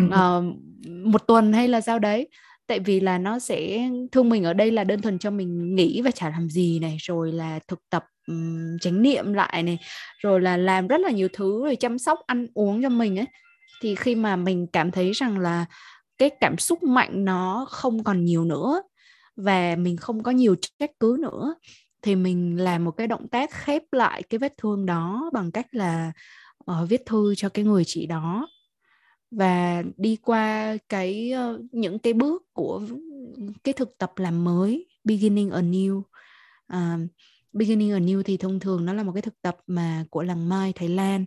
uh, một tuần hay là sao đấy tại vì là nó sẽ thương mình ở đây là đơn thuần cho mình nghĩ và chả làm gì này rồi là thực tập um, chánh niệm lại này rồi là làm rất là nhiều thứ rồi chăm sóc ăn uống cho mình ấy. Thì khi mà mình cảm thấy rằng là cái cảm xúc mạnh nó không còn nhiều nữa và mình không có nhiều trách cứ nữa thì mình làm một cái động tác khép lại cái vết thương đó bằng cách là uh, viết thư cho cái người chị đó và đi qua cái ờ, những cái bước của cái thực tập làm mới beginning anew uh, à, beginning anew thì thông thường nó là một cái thực tập mà của làng mai thái lan.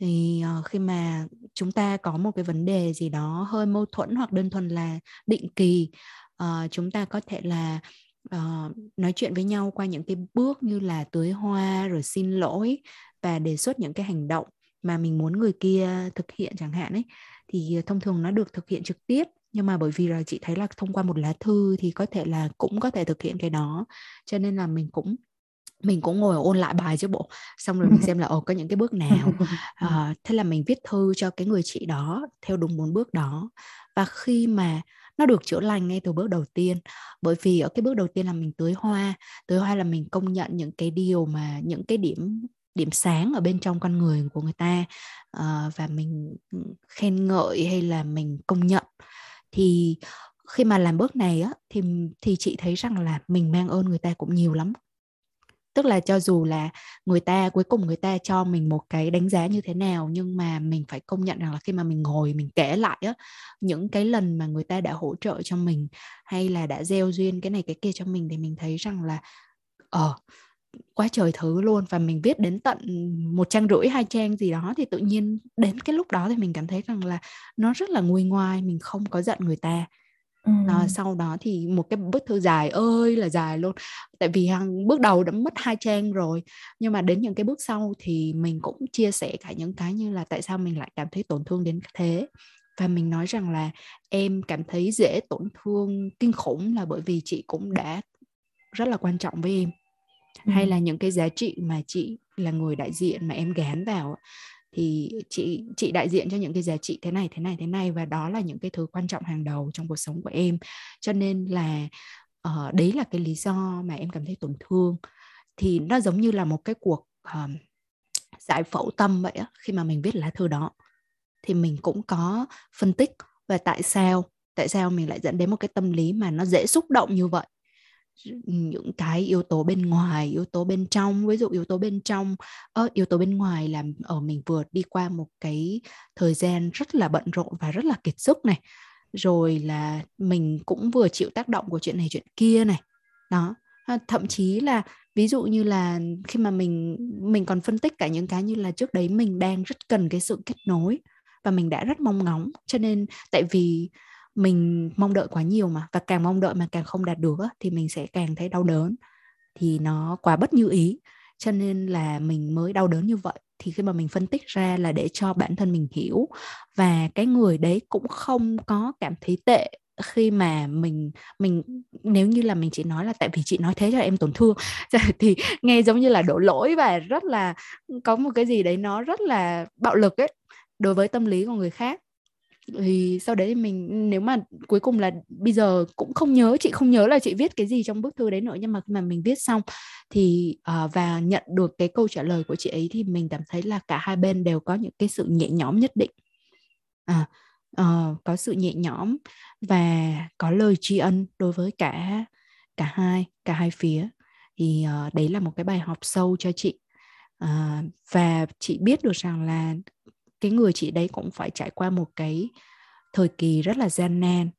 Thì uh, khi mà chúng ta có một cái vấn đề gì đó hơi mâu thuẫn hoặc đơn thuần là định kỳ uh, chúng ta có thể là uh, nói chuyện với nhau qua những cái bước như là tưới hoa rồi xin lỗi và đề xuất những cái hành động mà mình muốn người kia thực hiện chẳng hạn ấy thì thông thường nó được thực hiện trực tiếp. Nhưng mà bởi vì là chị thấy là thông qua một lá thư thì có thể là cũng có thể thực hiện cái đó. Cho nên là mình cũng mình cũng ngồi ôn lại bài chứ bộ. Xong rồi mình xem là ồ có những cái bước nào à, thế là mình viết thư cho cái người chị đó theo đúng bốn bước đó. Và khi mà nó được chữa lành ngay từ bước đầu tiên bởi vì ở cái bước đầu tiên là mình tưới hoa tưới hoa là mình công nhận những cái điều mà những cái điểm điểm sáng ở bên trong con người của người ta uh, và mình ừ, khen ngợi hay là mình công nhận. Thì khi mà làm bước này á thì thì chị thấy rằng là mình mang ơn người ta cũng nhiều lắm. Tức là cho dù là người ta cuối cùng người ta cho mình một cái đánh giá như thế nào nhưng mà mình phải công nhận rằng là khi mà mình ngồi mình kể lại á những cái lần mà người ta đã hỗ trợ cho mình hay là đã gieo duyên cái này cái kia cho mình thì mình thấy rằng là ờ quá trời thứ luôn và mình viết đến tận một trang rưỡi hai trang gì đó thì tự nhiên đến cái lúc đó thì mình cảm thấy rằng là nó rất là nguôi ngoai mình không có giận người ta. Ừ. À, sau đó thì một cái bức thư dài ơi là dài luôn. Tại vì hàng bước đầu đã mất hai trang rồi nhưng mà đến những cái bước sau thì mình cũng chia sẻ cả những cái như là tại sao mình lại cảm thấy tổn thương đến thế. Và mình nói rằng là em cảm thấy dễ tổn thương kinh khủng là bởi vì chị cũng đã rất là quan trọng với em ừ. hay là những cái giá trị mà chị là người đại diện mà em gán vào thì chị chị đại diện cho những cái giá trị thế này thế này thế này và đó là những cái thứ quan trọng hàng đầu trong cuộc sống của em. Cho nên là uh, đấy là cái lý do mà em cảm thấy tổn thương. Thì nó giống như là một cái cuộc uh, giải phẫu tâm vậy á khi mà mình viết lá thư đó. Thì mình cũng có phân tích và tại sao tại sao mình lại dẫn đến một cái tâm lý mà nó dễ xúc động như vậy những cái yếu tố bên ngoài yếu tố bên trong ví dụ yếu tố bên trong uh, yếu tố bên ngoài là ở ờ, mình vừa đi qua một cái thời gian rất là bận rộn và rất là kiệt sức này. Rồi là mình cũng vừa chịu tác động của chuyện này chuyện kia này. Đó. Ờ, thậm chí là ví dụ như là khi mà mình mình còn phân tích cả những cái như là trước đấy mình đang rất cần cái sự kết nối và mình đã rất mong ngóng. Cho nên tại vì mình mong đợi quá nhiều mà, và càng mong đợi mà càng không đạt được thì mình sẽ càng thấy đau đớn. Thì nó quá bất như ý, cho nên là mình mới đau đớn như vậy. Thì khi mà mình phân tích ra là để cho bản thân mình hiểu, và cái người đấy cũng không có cảm thấy tệ khi mà mình mình, nếu như là mình chỉ nói là tại vì chị nói thế cho em tổn thương. Thì nghe giống như là đổ lỗi và rất là, có một cái gì đấy nó rất là bạo lực ấy, đối với tâm lý của người khác thì sau đấy mình nếu mà cuối cùng là bây giờ cũng không nhớ chị không nhớ là chị viết cái gì trong bức thư đấy nữa nhưng mà khi mà mình viết xong thì uh, và nhận được cái câu trả lời của chị ấy thì mình cảm thấy là cả hai bên đều có những cái sự nhẹ nhõm nhất định. À, uh, có sự nhẹ nhõm và có lời tri ân đối với cả cả hai cả hai phía. Thì uh, đấy là một cái bài học sâu cho chị. Uh, và chị biết được rằng là cái người chị đấy cũng phải trải qua một cái thời kỳ rất là gian nan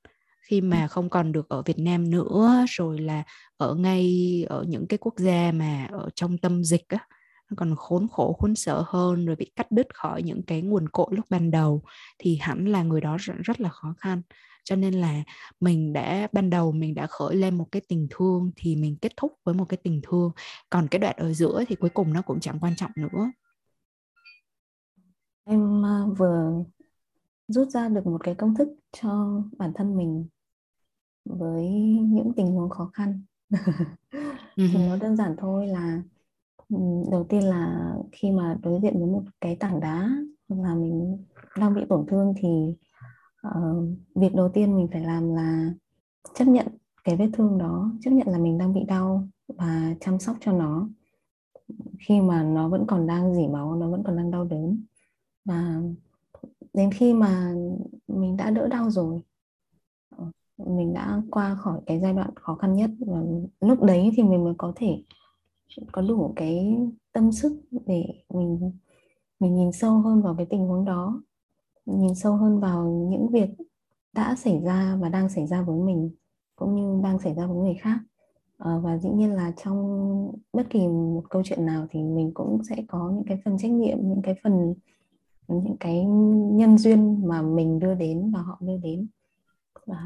khi mà không còn được ở Việt Nam nữa rồi là ở ngay ở những cái quốc gia mà ở trong tâm dịch á còn khốn khổ khốn sợ hơn rồi bị cắt đứt khỏi những cái nguồn cội lúc ban đầu thì hẳn là người đó rất, rất là khó khăn. Cho nên là mình đã ban đầu mình đã khởi lên một cái tình thương thì mình kết thúc với một cái tình thương. Còn cái đoạn ở giữa thì cuối cùng nó cũng chẳng quan trọng nữa
em à, vừa rút ra được một cái công thức cho bản thân mình với những tình huống khó khăn. Thì nó đơn giản thôi là đầu tiên là khi mà đối diện với một cái tảng đá là mình đang bị tổn thương thì uh, việc đầu tiên mình phải làm là chấp nhận cái vết thương đó chấp nhận là mình đang bị đau và chăm sóc cho nó. Khi mà nó vẫn còn đang dỉ máu nó vẫn còn đang đau đớn và đến khi mà mình đã đỡ đau rồi ờ, mình đã qua khỏi cái giai đoạn khó khăn nhất và lúc đấy thì mình mới có thể có đủ cái tâm sức để mình mình nhìn sâu hơn vào cái tình huống đó nhìn sâu hơn vào những việc đã xảy ra và đang xảy ra với mình cũng như đang xảy ra với người khác. À, và dĩ nhiên là trong bất kỳ một câu chuyện nào thì mình cũng sẽ có những cái phần trách nhiệm những cái phần những cái nhân duyên mà mình đưa đến và họ đưa đến và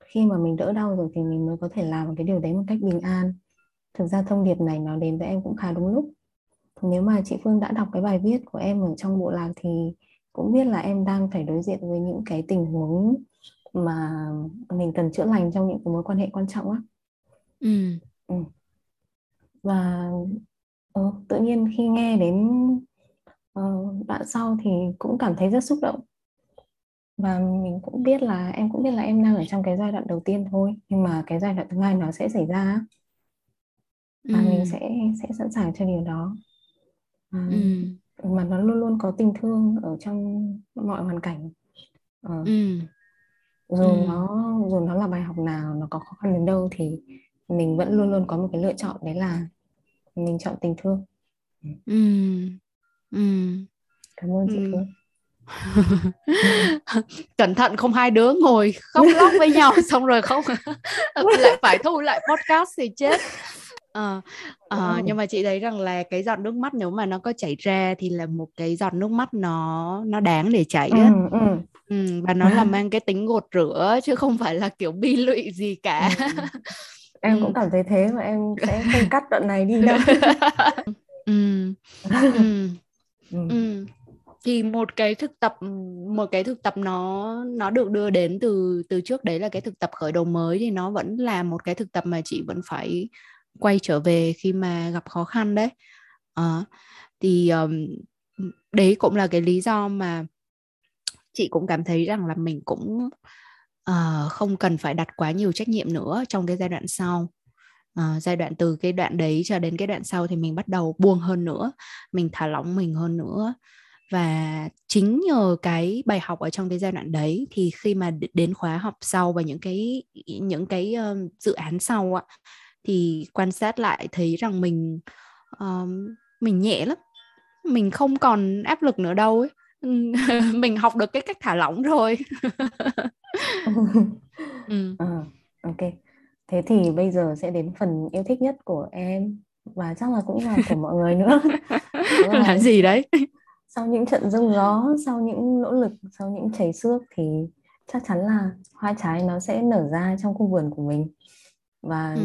khi mà mình đỡ đau rồi thì mình mới có thể làm cái điều đấy một cách bình an thực ra thông điệp này nó đến với em cũng khá đúng lúc nếu mà chị Phương đã đọc cái bài viết của em ở trong bộ lạc thì cũng biết là em đang phải đối diện với những cái tình huống mà mình cần chữa lành trong những cái mối quan hệ quan trọng á ừ. ừ. và ừ, tự nhiên khi nghe đến đoạn sau thì cũng cảm thấy rất xúc động và mình cũng biết là em cũng biết là em đang ở trong cái giai đoạn đầu tiên thôi nhưng mà cái giai đoạn thứ hai nó sẽ xảy ra và ừ. mình sẽ sẽ sẵn sàng cho điều đó à, ừ. mà nó luôn luôn có tình thương ở trong mọi hoàn cảnh à, ừ. dù ừ. nó dù nó là bài học nào nó có khó khăn đến đâu thì mình vẫn luôn luôn có một cái lựa chọn đấy là mình chọn tình thương ừ.
Cảm ơn chị Phương. cẩn thận không hai đứa ngồi khóc lóc với nhau xong rồi không lại phải thu lại podcast thì chết à, à, nhưng mà chị thấy rằng là cái giọt nước mắt nếu mà nó có chảy ra thì là một cái giọt nước mắt nó nó đáng để chảy ừ, ừ. Ừ, và nó là mang cái tính gột rửa chứ không phải là kiểu bi lụy gì cả ừ.
em cũng cảm thấy thế mà em sẽ không cắt đoạn này đi đâu ừ.
ừ. Ừ. ừ. thì một cái thực tập một cái thực tập nó nó được đưa đến từ từ trước đấy là cái thực tập khởi đầu mới thì nó vẫn là một cái thực tập mà chị vẫn phải quay trở về khi mà gặp khó khăn đấy. À, thì um, đấy cũng là cái lý do mà chị cũng cảm thấy rằng là mình cũng uh, không cần phải đặt quá nhiều trách nhiệm nữa trong cái giai đoạn sau uh, giai đoạn từ cái đoạn đấy cho đến cái đoạn sau thì mình bắt đầu buông hơn nữa mình thả lỏng mình hơn nữa. Và chính nhờ cái bài học ở trong cái giai đoạn đấy thì khi mà đến khóa học sau và những cái những cái uh, dự án sau ạ thì quan sát lại thấy rằng mình uh, mình nhẹ lắm. Mình không còn áp lực nữa đâu ấy. Mình học được cái cách thả lỏng rồi.
Ừ. à, ok thế thì bây giờ sẽ đến phần yêu thích nhất của em. Và chắc là cũng là của mọi người nữa.
Là, là gì đấy?
sau những trận rông gió sau những nỗ lực sau những chảy xước thì chắc chắn là hoa trái nó sẽ nở ra trong khu vườn của mình. Và ừ.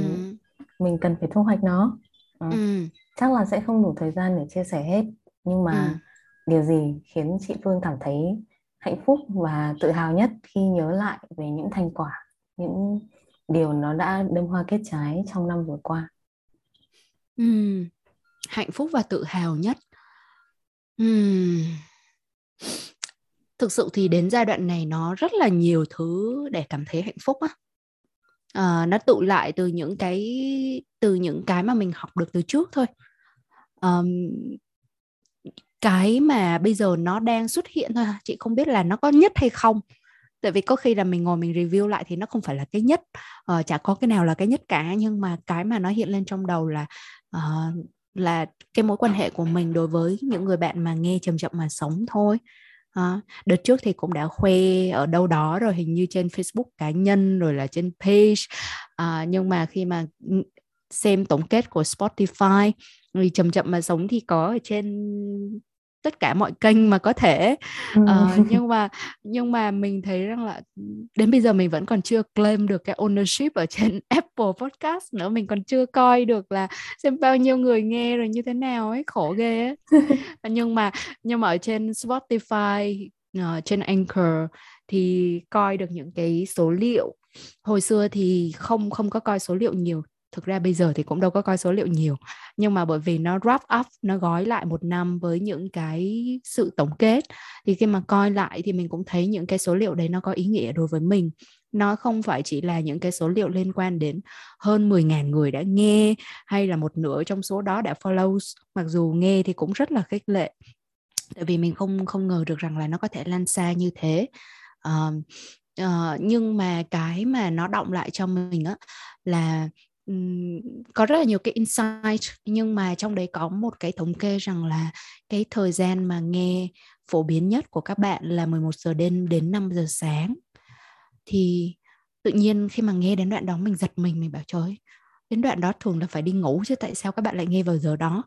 mình cần phải thu hoạch nó. À, ừ. chắc là sẽ không đủ thời gian để chia sẻ hết. Nhưng mà ừ. điều gì khiến chị Phương cảm thấy hạnh phúc và tự hào nhất khi nhớ lại về những thành quả những điều nó đã đơm hoa kết trái trong năm vừa qua.
Uhm, hạnh phúc và tự hào nhất. Uhm. thực sự thì đến giai đoạn này nó rất là nhiều thứ để cảm thấy hạnh phúc á. À, nó tụ lại từ những cái từ những cái mà mình học được từ trước thôi. Um, cái mà bây giờ nó đang xuất hiện thôi chị không biết là nó có nhất hay không tại vì có khi là mình ngồi mình review lại thì nó không phải là cái nhất uh, chả có cái nào là cái nhất cả nhưng mà cái mà nó hiện lên trong đầu là uh, là cái mối quan hệ của mình đối với những người bạn mà nghe chậm chậm mà sống thôi. À, đợt trước thì cũng đã khoe ở đâu đó rồi hình như trên Facebook cá nhân rồi là trên page. À, nhưng mà khi mà ừ, xem tổng kết của Spotify người chậm chậm mà sống thì có ở trên tất cả mọi kênh mà có thể. Ừ. uh, nhưng mà nhưng mà mình thấy rằng là đến bây giờ mình vẫn còn chưa claim được cái ownership ở trên Apple Podcast nữa. Mình còn chưa coi được là xem bao nhiêu người nghe rồi như thế nào ấy. Khổ ghê ấy. nhưng mà nhưng mà ở trên Spotify uh, trên Anchor thì coi được những cái số liệu. Hồi xưa thì không không có coi số liệu nhiều thực ra bây giờ thì cũng đâu có coi số liệu nhiều nhưng mà bởi vì nó wrap up nó gói lại một năm với những cái sự tổng kết. Thì khi mà coi lại thì mình cũng thấy những cái số liệu đấy nó có ý nghĩa đối với mình. Nó không phải chỉ là những cái số liệu liên quan đến hơn 10.000 người đã nghe hay là một nửa trong số đó đã follow. Mặc dù nghe thì cũng rất là khích lệ tại vì mình không không ngờ được rằng là nó có thể lan xa như thế. Uh, uh, nhưng mà cái mà nó động lại cho mình á là có rất là nhiều cái insight nhưng mà trong đấy có một cái thống kê rằng là cái thời gian mà nghe phổ biến nhất của các bạn là 11 giờ đêm đến 5 giờ sáng. Thì tự nhiên khi mà nghe đến đoạn đó mình giật mình mình bảo trời đến đoạn đó thường là phải đi ngủ chứ tại sao các bạn lại nghe vào giờ đó?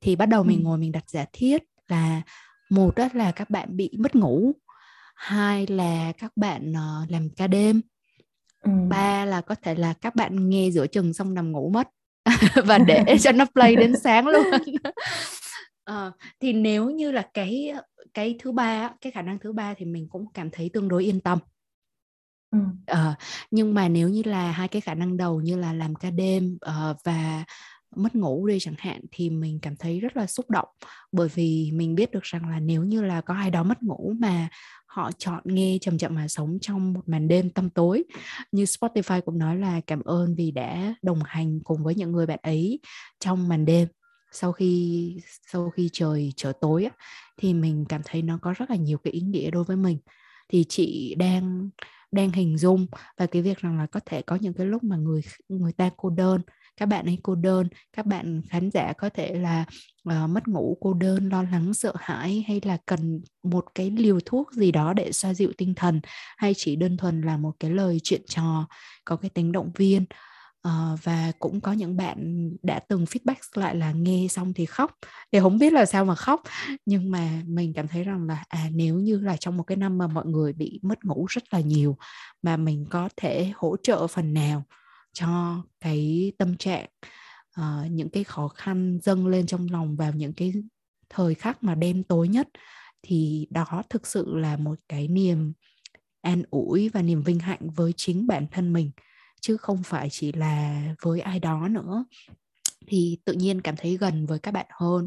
Thì bắt đầu mình ngồi mình đặt giả thiết là một đó là các bạn bị mất ngủ hai là các bạn uh, làm ca đêm ừ. ba là có thể là các bạn nghe giữa chừng xong nằm ngủ mất và để cho nó play đến sáng luôn à, thì nếu như là cái cái thứ ba cái khả năng thứ ba thì mình cũng cảm thấy tương đối yên tâm ừ. à, nhưng mà nếu như là hai cái khả năng đầu như là làm ca đêm uh, và mất ngủ đi chẳng hạn, thì mình cảm thấy rất là xúc động. Bởi vì mình biết được rằng là nếu như là có ai đó mất ngủ mà họ chọn nghe chậm chậm mà sống trong một màn đêm tăm tối, như Spotify cũng nói là cảm ơn vì đã đồng hành cùng với những người bạn ấy trong màn đêm. Sau khi sau khi trời trở tối thì mình cảm thấy nó có rất là nhiều cái ý nghĩa đối với mình. Thì chị đang đang hình dung và cái việc rằng là có thể có những cái lúc mà người người ta cô đơn các bạn ấy cô đơn. Các bạn khán giả có thể là uh, mất ngủ cô đơn lo lắng sợ hãi hay là cần một cái liều thuốc gì đó để xoa dịu tinh thần hay chỉ đơn thuần là một cái lời chuyện trò có cái tính động viên. Uh, và cũng có những bạn đã từng feedback lại là nghe xong thì khóc. Thì không biết là sao mà khóc. Nhưng mà mình cảm thấy rằng là à nếu như là trong một cái năm mà mọi người bị mất ngủ rất là nhiều mà mình có thể hỗ trợ phần nào cho cái tâm trạng uh, những cái khó khăn dâng lên trong lòng vào những cái thời khắc mà đêm tối nhất thì đó thực sự là một cái niềm an ủi và niềm vinh hạnh với chính bản thân mình chứ không phải chỉ là với ai đó nữa. Thì tự nhiên cảm thấy gần với các bạn hơn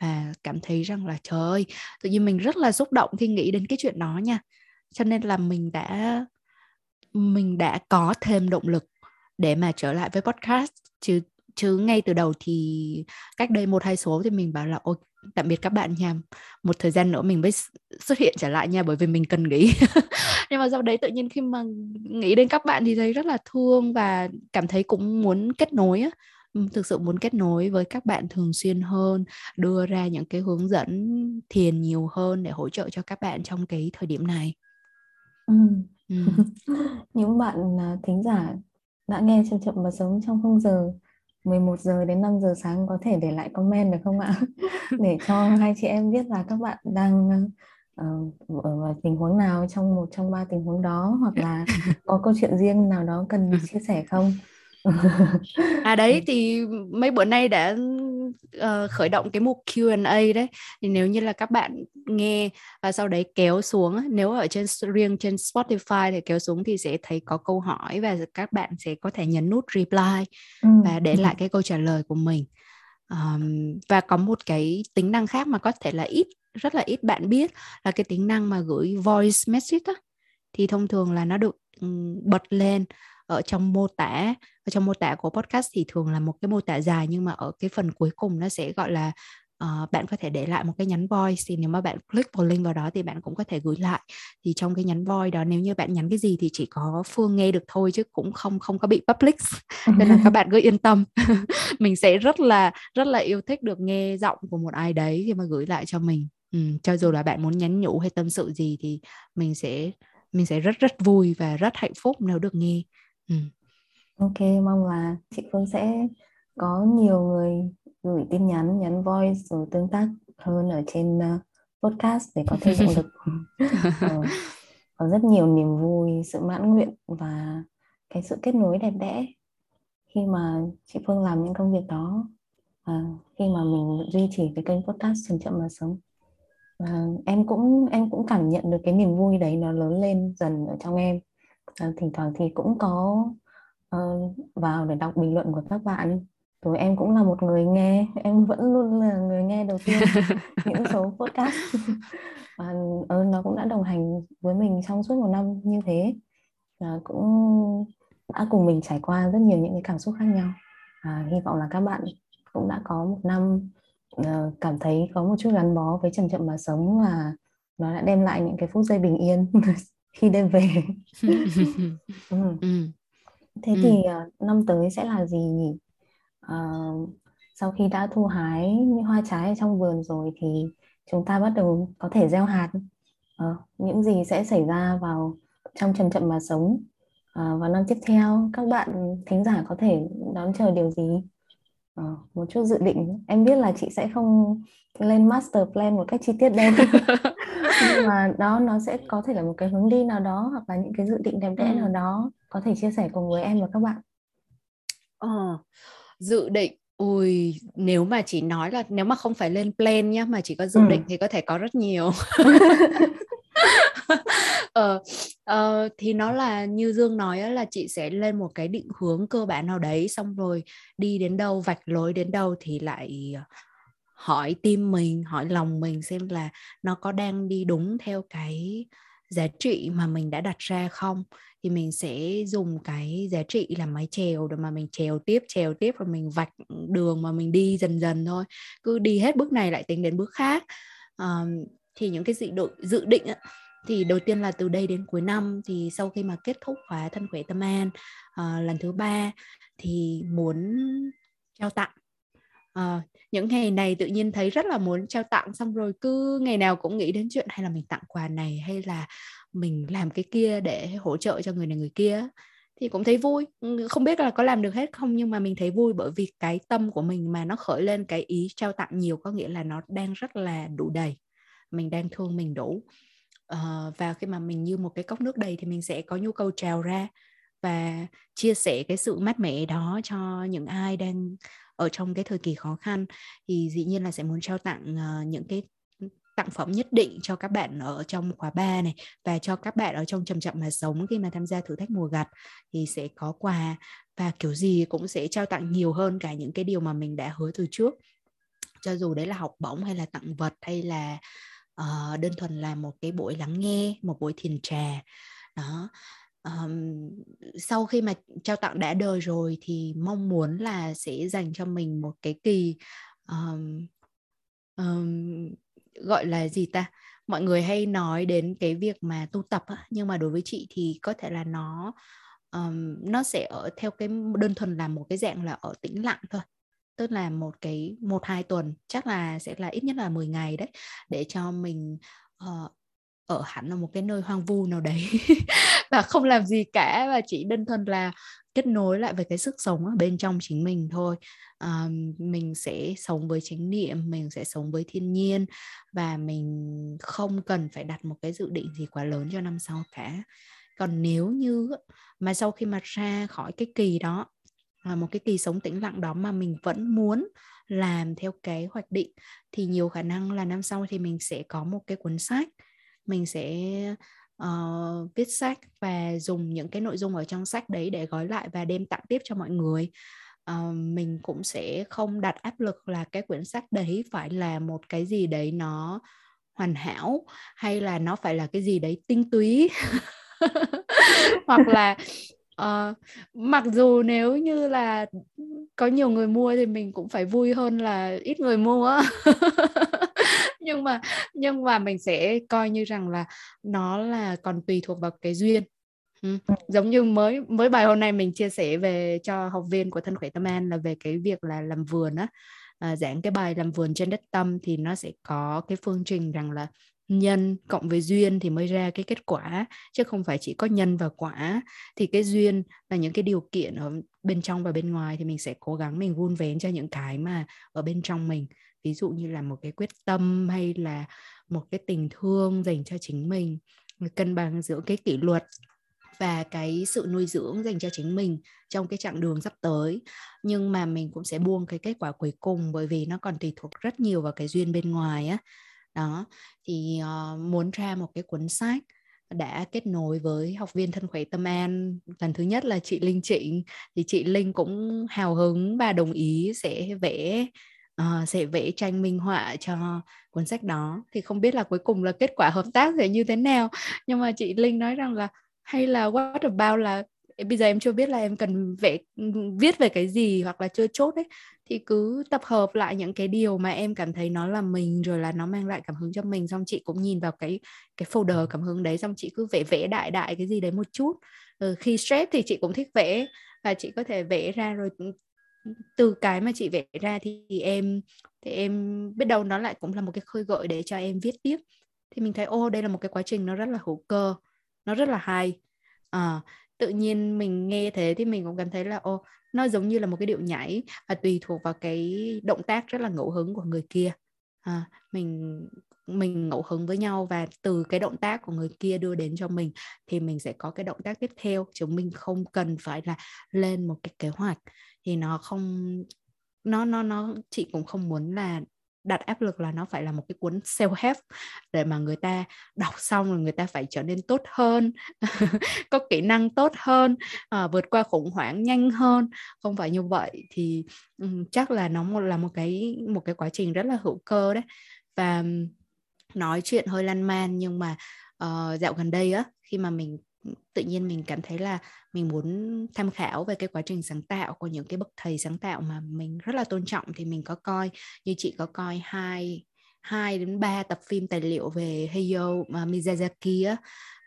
và cảm thấy rằng là trời ơi tự nhiên mình rất là xúc động khi nghĩ đến cái chuyện đó nha. Cho nên là mình đã mình đã có thêm động lực để mà trở lại với podcast. Chứ chứ ngay từ đầu thì cách đây một hai số thì mình bảo là ôi tạm biệt các bạn nha. Một thời gian nữa mình mới xuất hiện trở lại nha bởi vì mình cần nghỉ. Nhưng mà sau đấy tự nhiên khi mà nghĩ đến các bạn thì thấy rất là thương và cảm thấy cũng muốn kết nối á. Thực sự muốn kết nối với các bạn thường xuyên hơn đưa ra những cái hướng dẫn thiền nhiều hơn để hỗ trợ cho các bạn trong cái thời điểm này.
Ừ. Ừ. những bạn à, thính giả đã nghe chậm chậm và sống trong khung giờ 11 giờ đến 5 giờ sáng có thể để lại comment được không ạ? để cho hai chị em biết là các bạn đang uh, ở tình huống nào trong một trong ba tình huống đó hoặc là có câu chuyện riêng nào đó cần chia sẻ không?
à đấy thì mấy bữa nay đã uh, khởi động cái mục Q&A đấy. Thì nếu như là các bạn nghe và sau đấy kéo xuống nếu ở trên riêng trên Spotify thì kéo xuống thì sẽ thấy có câu hỏi và các bạn sẽ có thể nhấn nút reply ừ. và để lại cái câu trả lời của mình. Um, và có một cái tính năng khác mà có thể là ít rất là ít bạn biết là cái tính năng mà gửi voice message á. Thì thông thường là nó được bật lên ở trong mô tả ở trong mô tả của podcast thì thường là một cái mô tả dài nhưng mà ở cái phần cuối cùng nó sẽ gọi là uh, bạn có thể để lại một cái nhắn voice. Thì nếu mà bạn click vào link vào đó thì bạn cũng có thể gửi lại. Thì trong cái nhắn voice đó nếu như bạn nhắn cái gì thì chỉ có phương nghe được thôi chứ cũng không không có bị public. Nên là các bạn cứ yên tâm. Mình sẽ rất là rất là yêu thích được nghe giọng của một ai đấy khi mà gửi lại cho mình. Ừ, cho dù là bạn muốn nhắn nhủ hay tâm sự gì thì mình sẽ mình sẽ rất rất vui và rất hạnh phúc nếu được nghe ừ.
ok mong là chị Phương sẽ có nhiều người gửi tin nhắn nhắn voice rồi tương tác hơn ở trên uh, podcast để có thêm động lực ờ, có rất nhiều niềm vui sự mãn nguyện và cái sự kết nối đẹp đẽ khi mà chị Phương làm những công việc đó và khi mà mình duy trì cái kênh podcast chậm chậm mà sống và em cũng em cũng cảm nhận được cái niềm vui đấy nó lớn lên dần ở trong em à, thỉnh thoảng thì cũng có uh, vào để đọc bình luận của các bạn. Rồi em cũng là một người nghe em vẫn luôn là người nghe đầu tiên những số podcast. Và uh, nó cũng đã đồng hành với mình trong suốt một năm như thế. Và cũng đã cùng mình trải qua rất nhiều những cái cảm xúc khác nhau. À, hy vọng là các bạn cũng đã có một năm uh, cảm thấy có một chút gắn bó với chậm chậm mà sống và nó đã đem lại những cái phút giây bình yên khi đêm về ừ. Ừ. thế ừ. thì uh, năm tới sẽ là gì nhỉ uh, sau khi đã thu hái những hoa trái ở trong vườn rồi thì chúng ta bắt đầu có thể gieo hạt uh, những gì sẽ xảy ra vào trong chậm chậm mà sống uh, vào năm tiếp theo các bạn thính giả có thể đón chờ điều gì uh, một chút dự định em biết là chị sẽ không lên master plan một cách chi tiết đâu nhưng mà đó nó sẽ có thể là một cái hướng đi nào đó hoặc là những cái dự định đẹp đẽ ừ. nào đó có thể chia sẻ cùng với em và các bạn
ờ, dự định Ui, nếu mà chỉ nói là nếu mà không phải lên plan nhá mà chỉ có dự ừ. định thì có thể có rất nhiều. ờ, ờ, thì nó là như Dương nói là chị sẽ lên một cái định hướng cơ bản nào đấy xong rồi đi đến đâu vạch lối đến đâu thì lại ờ, hỏi tim mình hỏi lòng mình xem là nó có đang đi đúng theo cái giá trị mà mình đã đặt ra không. Thì mình sẽ dùng cái giá trị làm mái chèo để mà mình chèo tiếp chèo tiếp và mình vạch đường mà mình đi dần dần thôi. Cứ đi hết bước này lại tính đến bước khác. À, thì những cái dự định dự định thì đầu tiên là từ đây đến cuối năm thì sau khi mà kết thúc khóa thân khỏe tâm an uh, lần thứ ba thì muốn trao tặng. Uh, những ngày này tự nhiên thấy rất là muốn trao tặng xong rồi cứ ngày nào cũng nghĩ đến chuyện hay là mình tặng quà này hay là mình làm cái kia để hỗ trợ cho người này người kia thì cũng thấy vui. Ừ, không biết là có làm được hết không nhưng mà mình thấy vui bởi vì cái tâm của mình mà nó khởi lên cái ý trao tặng nhiều có nghĩa là nó đang rất là đủ đầy. Mình đang thương mình đủ uh, và khi mà mình như một cái cốc nước đầy thì mình sẽ có nhu cầu trào ra và chia sẻ cái sự mát mẻ đó cho những ai đang ở trong cái thời kỳ khó khăn. Thì dĩ nhiên là sẽ muốn trao tặng uh, những cái tặng phẩm nhất định cho các bạn ở trong khóa 3 này và cho các bạn ở trong chậm chậm mà sống khi mà tham gia thử thách mùa gặt thì sẽ có quà. Và kiểu gì cũng sẽ trao tặng nhiều hơn cả những cái điều mà mình đã hứa từ trước. Cho dù đấy là học bổng hay là tặng vật hay là uh, đơn thuần là một cái buổi lắng nghe một buổi thiền trà. Đó. Um, sau khi mà trao tặng đã đời rồi thì mong muốn là sẽ dành cho mình một cái kỳ um, um, gọi là gì ta? Mọi người hay nói đến cái việc mà tu tập á, nhưng mà đối với chị thì có thể là nó um, nó sẽ ở theo cái đơn thuần là một cái dạng là ở tĩnh lặng thôi tức là một cái một hai tuần chắc là sẽ là ít nhất là 10 ngày đấy để cho mình uh, ở hẳn ở một cái nơi hoang vu nào đấy và không làm gì cả và chỉ đơn thuần là kết nối lại với cái sức sống ở bên trong chính mình thôi. À, mình sẽ sống với chánh niệm mình sẽ sống với thiên nhiên và mình không cần phải đặt một cái dự định gì quá lớn cho năm sau cả. Còn nếu như mà sau khi mà ra khỏi cái kỳ đó à, một cái kỳ sống tĩnh lặng đó mà mình vẫn muốn làm theo cái hoạch định thì nhiều khả năng là năm sau thì mình sẽ có một cái cuốn sách. Mình sẽ uh, viết sách và dùng những cái nội dung ở trong sách đấy để gói lại và đem tặng tiếp cho mọi người. Uh, mình cũng sẽ không đặt áp lực là cái quyển sách đấy phải là một cái gì đấy nó hoàn hảo hay là nó phải là cái gì đấy tinh túy. Hoặc là uh, mặc dù nếu như là có nhiều người mua thì mình cũng phải vui hơn là ít người mua nhưng mà nhưng mà mình sẽ coi như rằng là nó là còn tùy thuộc vào cái duyên Ừ. giống như mới mới bài hôm nay mình chia sẻ về cho học viên của thân khỏe tâm an là về cái việc là làm vườn á à, giảng cái bài làm vườn trên đất tâm thì nó sẽ có cái phương trình rằng là nhân cộng với duyên thì mới ra cái kết quả, chứ không phải chỉ có nhân và quả. Thì cái duyên là những cái điều kiện ở bên trong và bên ngoài thì mình sẽ cố gắng mình vun vén cho những cái mà ở bên trong mình. Ví dụ như là một cái quyết tâm hay là một cái tình thương dành cho chính mình cân bằng giữa cái kỷ luật và cái sự nuôi dưỡng dành cho chính mình trong cái chặng đường sắp tới. Nhưng mà mình cũng sẽ buông cái kết quả cuối cùng bởi vì nó còn tùy thuộc rất nhiều vào cái duyên bên ngoài á đó thì uh, muốn ra một cái cuốn sách đã kết nối với học viên thân khỏe tâm an. Lần thứ nhất là chị Linh Trịnh thì chị Linh cũng hào hứng và đồng ý sẽ vẽ uh, sẽ vẽ tranh minh họa cho cuốn sách đó. Thì không biết là cuối cùng là kết quả hợp tác sẽ như thế nào. Nhưng mà chị Linh nói rằng là hay là what about là bây giờ em chưa biết là em cần vẽ viết về cái gì hoặc là chưa chốt ấy thì cứ tập hợp lại những cái điều mà em cảm thấy nó là mình rồi là nó mang lại cảm hứng cho mình xong chị cũng nhìn vào cái cái folder cảm hứng đấy xong chị cứ vẽ vẽ đại đại cái gì đấy một chút. Ừ, khi stress thì chị cũng thích vẽ và chị có thể vẽ ra rồi ừ, từ cái mà chị vẽ ra thì em thì em biết đâu nó lại cũng là một cái khơi gợi để cho em viết tiếp. Thì mình thấy ô đây là một cái quá trình nó rất là hữu cơ nó rất là hay. À, tự nhiên mình nghe thế thì mình cũng cảm thấy là ô nó giống như là một cái điệu nhảy và tùy thuộc vào cái động tác rất là ngẫu hứng của người kia. À, mình mình ngẫu hứng với nhau và từ cái động tác của người kia đưa đến cho mình thì mình sẽ có cái động tác tiếp theo. Chứ mình không cần phải là lên một cái kế hoạch. Thì nó không nó nó nó chị cũng không muốn là đặt áp lực là nó phải là một cái cuốn self help để mà người ta đọc xong rồi người ta phải trở nên tốt hơn có kỹ năng tốt hơn à, vượt qua khủng hoảng nhanh hơn. Không phải như vậy thì um, chắc là nó một là một cái một cái quá trình rất là hữu cơ đấy. Và nói chuyện hơi lan man nhưng mà uh, dạo gần đây á khi mà mình tự nhiên mình cảm thấy là mình muốn tham khảo về cái quá trình sáng tạo của những cái bậc thầy sáng tạo mà mình rất là tôn trọng thì mình có coi. Như chị có coi hai hai đến ba tập phim tài liệu về Hayao uh, à, Miyazaki á.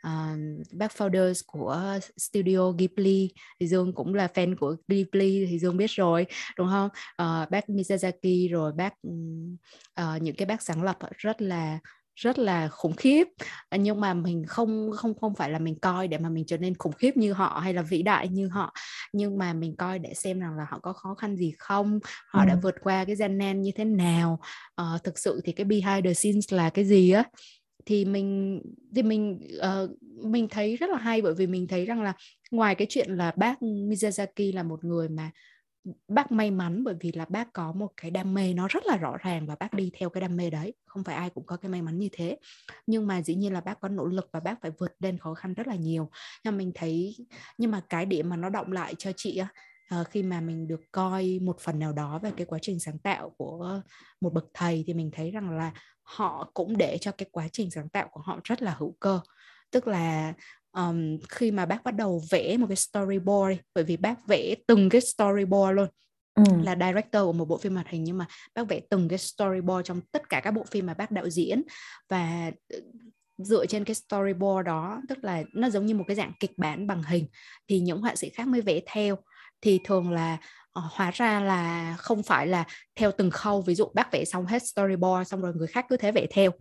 À, uh, bác founders của studio Ghibli thì Dương cũng là fan của Ghibli thì Dương biết rồi đúng không? Uh, bác Miyazaki rồi bác uh, những cái bác sáng lập rất là rất là khủng khiếp. À, nhưng mà mình không không không phải là mình coi để mà mình trở nên khủng khiếp như họ hay là vĩ đại như họ. Nhưng mà mình coi để xem rằng là họ có khó khăn gì không họ ừ. đã vượt qua cái gian nan như thế nào. Uh, thực sự thì cái behind the scenes là cái gì á? Thì mình thì mình uh, mình thấy rất là hay bởi vì mình thấy rằng là ngoài cái chuyện là bác Miyazaki là một người mà bác may mắn bởi vì là bác có một cái đam mê nó rất là rõ ràng và bác đi theo cái đam mê đấy. Không phải ai cũng có cái may mắn như thế. Nhưng mà dĩ nhiên là bác có nỗ lực và bác phải vượt lên khó khăn rất là nhiều. Nhưng mình thấy, nhưng mà cái điểm mà nó động lại cho chị á ờ, khi mà mình được coi một phần nào đó về cái quá trình sáng tạo của một bậc thầy thì mình thấy rằng là họ cũng để cho cái quá trình sáng tạo của họ rất là hữu cơ. Tức là um, khi mà bác bắt đầu vẽ một cái storyboard bởi vì bác vẽ từng cái storyboard luôn. Ừ. là director của một bộ phim hoạt hình nhưng mà bác vẽ từng cái storyboard trong tất cả các bộ phim mà bác đạo diễn. Và ờ, dựa trên cái storyboard đó tức là nó giống như một cái dạng kịch bản bằng hình thì những họa sĩ khác mới vẽ theo. Thì thường là uh, hóa ra là không phải là theo từng khâu. Ví dụ bác vẽ xong hết storyboard xong rồi người khác cứ thế vẽ theo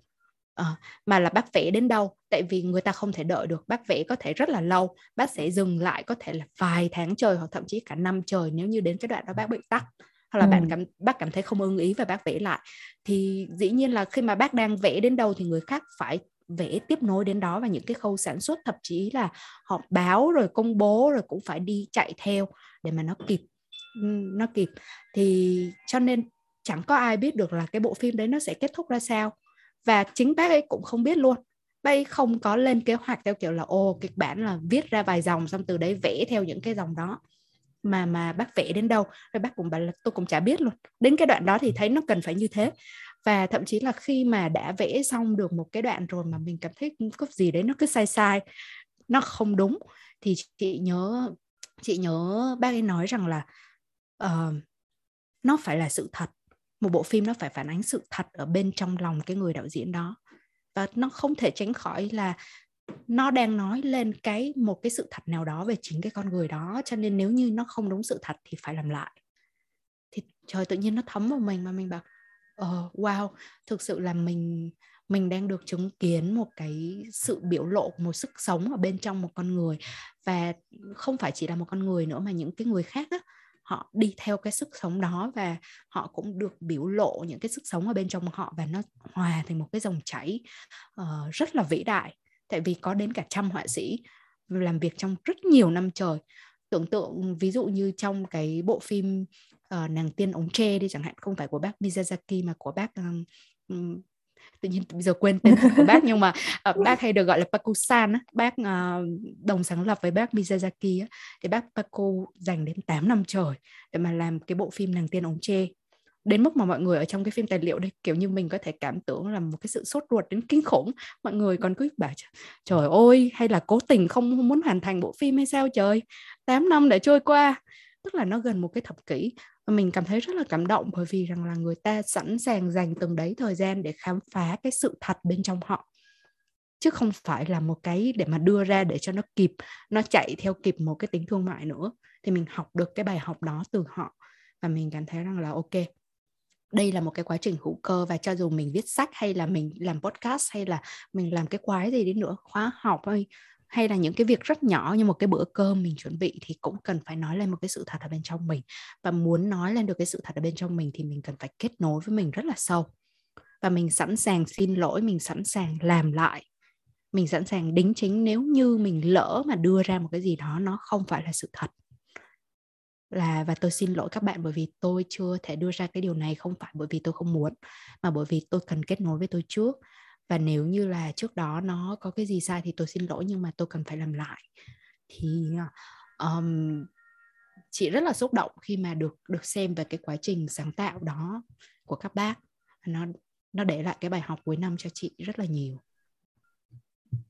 uh, mà là bác vẽ đến đâu? Tại vì người ta không thể đợi được bác vẽ có thể rất là lâu bác sẽ dừng lại có thể là vài tháng trời hoặc thậm chí cả năm trời nếu như đến cái đoạn đó bác bị tắt hoặc là ừ. bạn cảm bác cảm thấy không ưng ý và bác vẽ lại. Thì dĩ nhiên là khi mà bác đang vẽ đến đâu thì người khác phải vẽ tiếp nối đến đó và những cái khâu sản xuất thậm chí là họp báo rồi công bố rồi cũng phải đi chạy theo để mà nó kịp nó kịp. Thì cho nên chẳng có ai biết được là cái bộ phim đấy nó sẽ kết thúc ra sao và chính bác ấy cũng không biết luôn. Bác ấy không có lên kế hoạch theo kiểu là ô kịch bản là viết ra vài dòng xong từ đấy vẽ theo những cái dòng đó. Mà mà bác vẽ đến đâu? Rồi bác cũng bảo là tôi cũng chả biết luôn. Đến cái đoạn đó thì thấy nó cần phải như thế. Và thậm chí là khi mà đã vẽ xong được một cái đoạn rồi mà mình cảm thấy có gì đấy nó cứ sai sai nó không đúng thì chị nhớ chị nhớ bác ấy nói rằng là uh, nó phải là sự thật một bộ phim nó phải phản ánh sự thật ở bên trong lòng cái người đạo diễn đó. Và nó không thể tránh khỏi là nó đang nói lên cái một cái sự thật nào đó về chính cái con người đó. Cho nên nếu như nó không đúng sự thật thì phải làm lại. Thì trời tự nhiên nó thấm vào mình mà mình bảo uh, wow thực sự là mình mình đang được chứng kiến một cái sự biểu lộ một sức sống ở bên trong một con người. Và không phải chỉ là một con người nữa mà những cái người khác á họ đi theo cái sức sống đó và họ cũng được biểu lộ những cái sức sống ở bên trong họ và nó hòa thành một cái dòng chảy uh, rất là vĩ đại. Tại vì có đến cả trăm họa sĩ làm việc trong rất nhiều năm trời. Tưởng tượng ví dụ như trong cái bộ phim uh, nàng tiên ống tre đi chẳng hạn không phải của bác Miyazaki mà của bác um, tự nhiên bây giờ quên tên của bác nhưng mà uh, bác hay được gọi là Paku-san á, bác uh, đồng sáng lập với bác Miyazaki á, thì bác Paku dành đến 8 năm trời để mà làm cái bộ phim nàng tiên ống tre. Đến mức mà mọi người ở trong cái phim tài liệu đây kiểu như mình có thể cảm tưởng là một cái sự sốt ruột đến kinh khủng. Mọi người còn cứ bảo trời ơi hay là cố tình không muốn hoàn thành bộ phim hay sao trời? 8 năm để trôi qua. Tức là nó gần một cái thập kỷ và mình cảm thấy rất là cảm động bởi vì rằng là người ta sẵn sàng dành từng đấy thời gian để khám phá cái sự thật bên trong họ. Chứ không phải là một cái để mà đưa ra để cho nó kịp, nó chạy theo kịp một cái tính thương mại nữa. Thì mình học được cái bài học đó từ họ. Và mình cảm thấy rằng là, ok, đây là một cái quá trình hữu cơ và cho dù mình viết sách hay là mình làm podcast hay là mình làm cái quái gì đi nữa, khóa học hay hay là những cái việc rất nhỏ như một cái bữa cơm mình chuẩn bị thì cũng cần phải nói lên một cái sự thật ở bên trong mình. Và muốn nói lên được cái sự thật ở bên trong mình thì mình cần phải kết nối với mình rất là sâu. Và mình sẵn sàng xin lỗi, mình sẵn sàng làm lại. Mình sẵn sàng đính chính nếu như mình lỡ mà đưa ra một cái gì đó nó không phải là sự thật. Là, và tôi xin lỗi các bạn bởi vì tôi chưa thể đưa ra cái điều này không phải bởi vì tôi không muốn, mà bởi vì tôi cần kết nối với tôi trước và nếu như là trước đó nó có cái gì sai thì tôi xin lỗi nhưng mà tôi cần phải làm lại. Thì um, chị rất là xúc động khi mà được được xem về cái quá trình sáng tạo đó của các bác. Nó nó để lại cái bài học cuối năm cho chị rất là nhiều.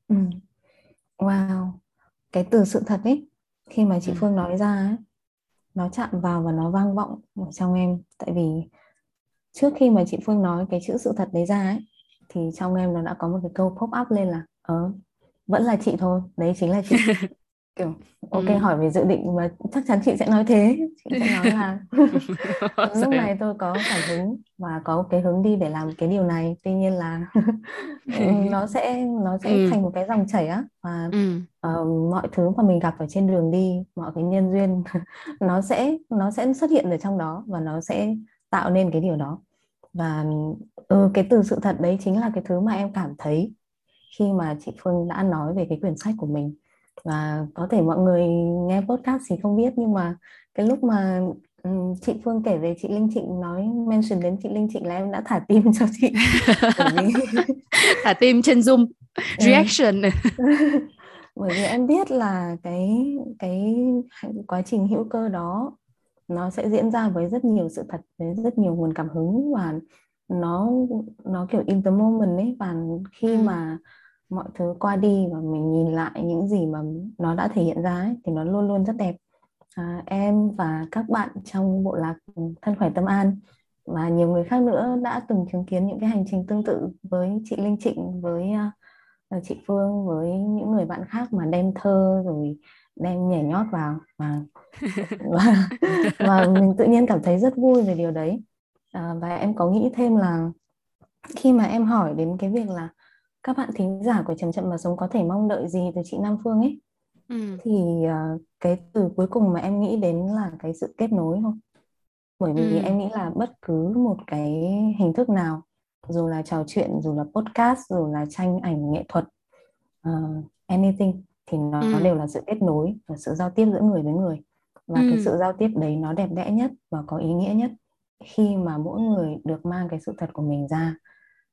Ừ. wow. Cái từ sự thật ấy khi mà chị ừ. Phương nói ra ấy, nó chạm vào và nó vang vọng ở trong em. Tại vì trước khi mà chị Phương nói cái chữ sự thật đấy ra ấy thì trong em nó đã có một cái câu pop up lên là ờ vẫn là chị thôi đấy chính là chị kiểu ok ừ. hỏi về dự định mà chắc chắn chị sẽ nói thế chị sẽ nói là lúc này tôi có cảm hứng và có cái hướng đi để làm cái điều này tuy nhiên là nó sẽ nó sẽ ừ. thành một cái dòng chảy á và ừ. uh, mọi thứ mà mình gặp ở trên đường đi mọi cái nhân duyên nó sẽ nó sẽ xuất hiện ở trong đó và nó sẽ tạo nên cái điều đó và ừ, cái từ sự thật đấy chính là cái thứ mà em cảm thấy khi mà chị Phương đã nói về cái quyển sách của mình. Và có thể mọi người nghe podcast thì không biết nhưng mà cái lúc mà um, chị Phương kể về chị Linh Trịnh nói mention đến chị Linh Trịnh là em đã thả tim cho chị.
Thả tim trên Zoom. Ừ. reaction.
Bởi vì em biết là cái cái quá trình hữu cơ đó nó sẽ diễn ra với rất nhiều sự thật với rất nhiều nguồn cảm hứng và nó nó kiểu in the moment ấy và khi ừ. mà mọi thứ qua đi và mình nhìn lại những gì mà nó đã thể hiện ra ấy, thì nó luôn luôn rất đẹp à, em và các bạn trong bộ lạc thân khỏe tâm an và nhiều người khác nữa đã từng chứng kiến những cái hành trình tương tự với chị Linh Trịnh với uh, chị Phương với những người bạn khác mà đem thơ rồi đem nhảy nhót vào và và, và mình tự nhiên cảm thấy rất vui về điều đấy à, và em có nghĩ thêm là khi mà em hỏi đến cái việc là các bạn thính giả của chậm chậm mà sống có thể mong đợi gì từ chị Nam Phương ấy ừ. thì uh, cái từ cuối cùng mà em nghĩ đến là cái sự kết nối thôi bởi vì ừ. em nghĩ là bất cứ một cái hình thức nào dù là trò chuyện dù là podcast dù là tranh ảnh nghệ thuật uh, anything thì nó, ừ. nó đều là sự kết nối và sự giao tiếp giữa người với người và ừ. cái sự giao tiếp đấy nó đẹp đẽ nhất và có ý nghĩa nhất khi mà mỗi người được mang cái sự thật của mình ra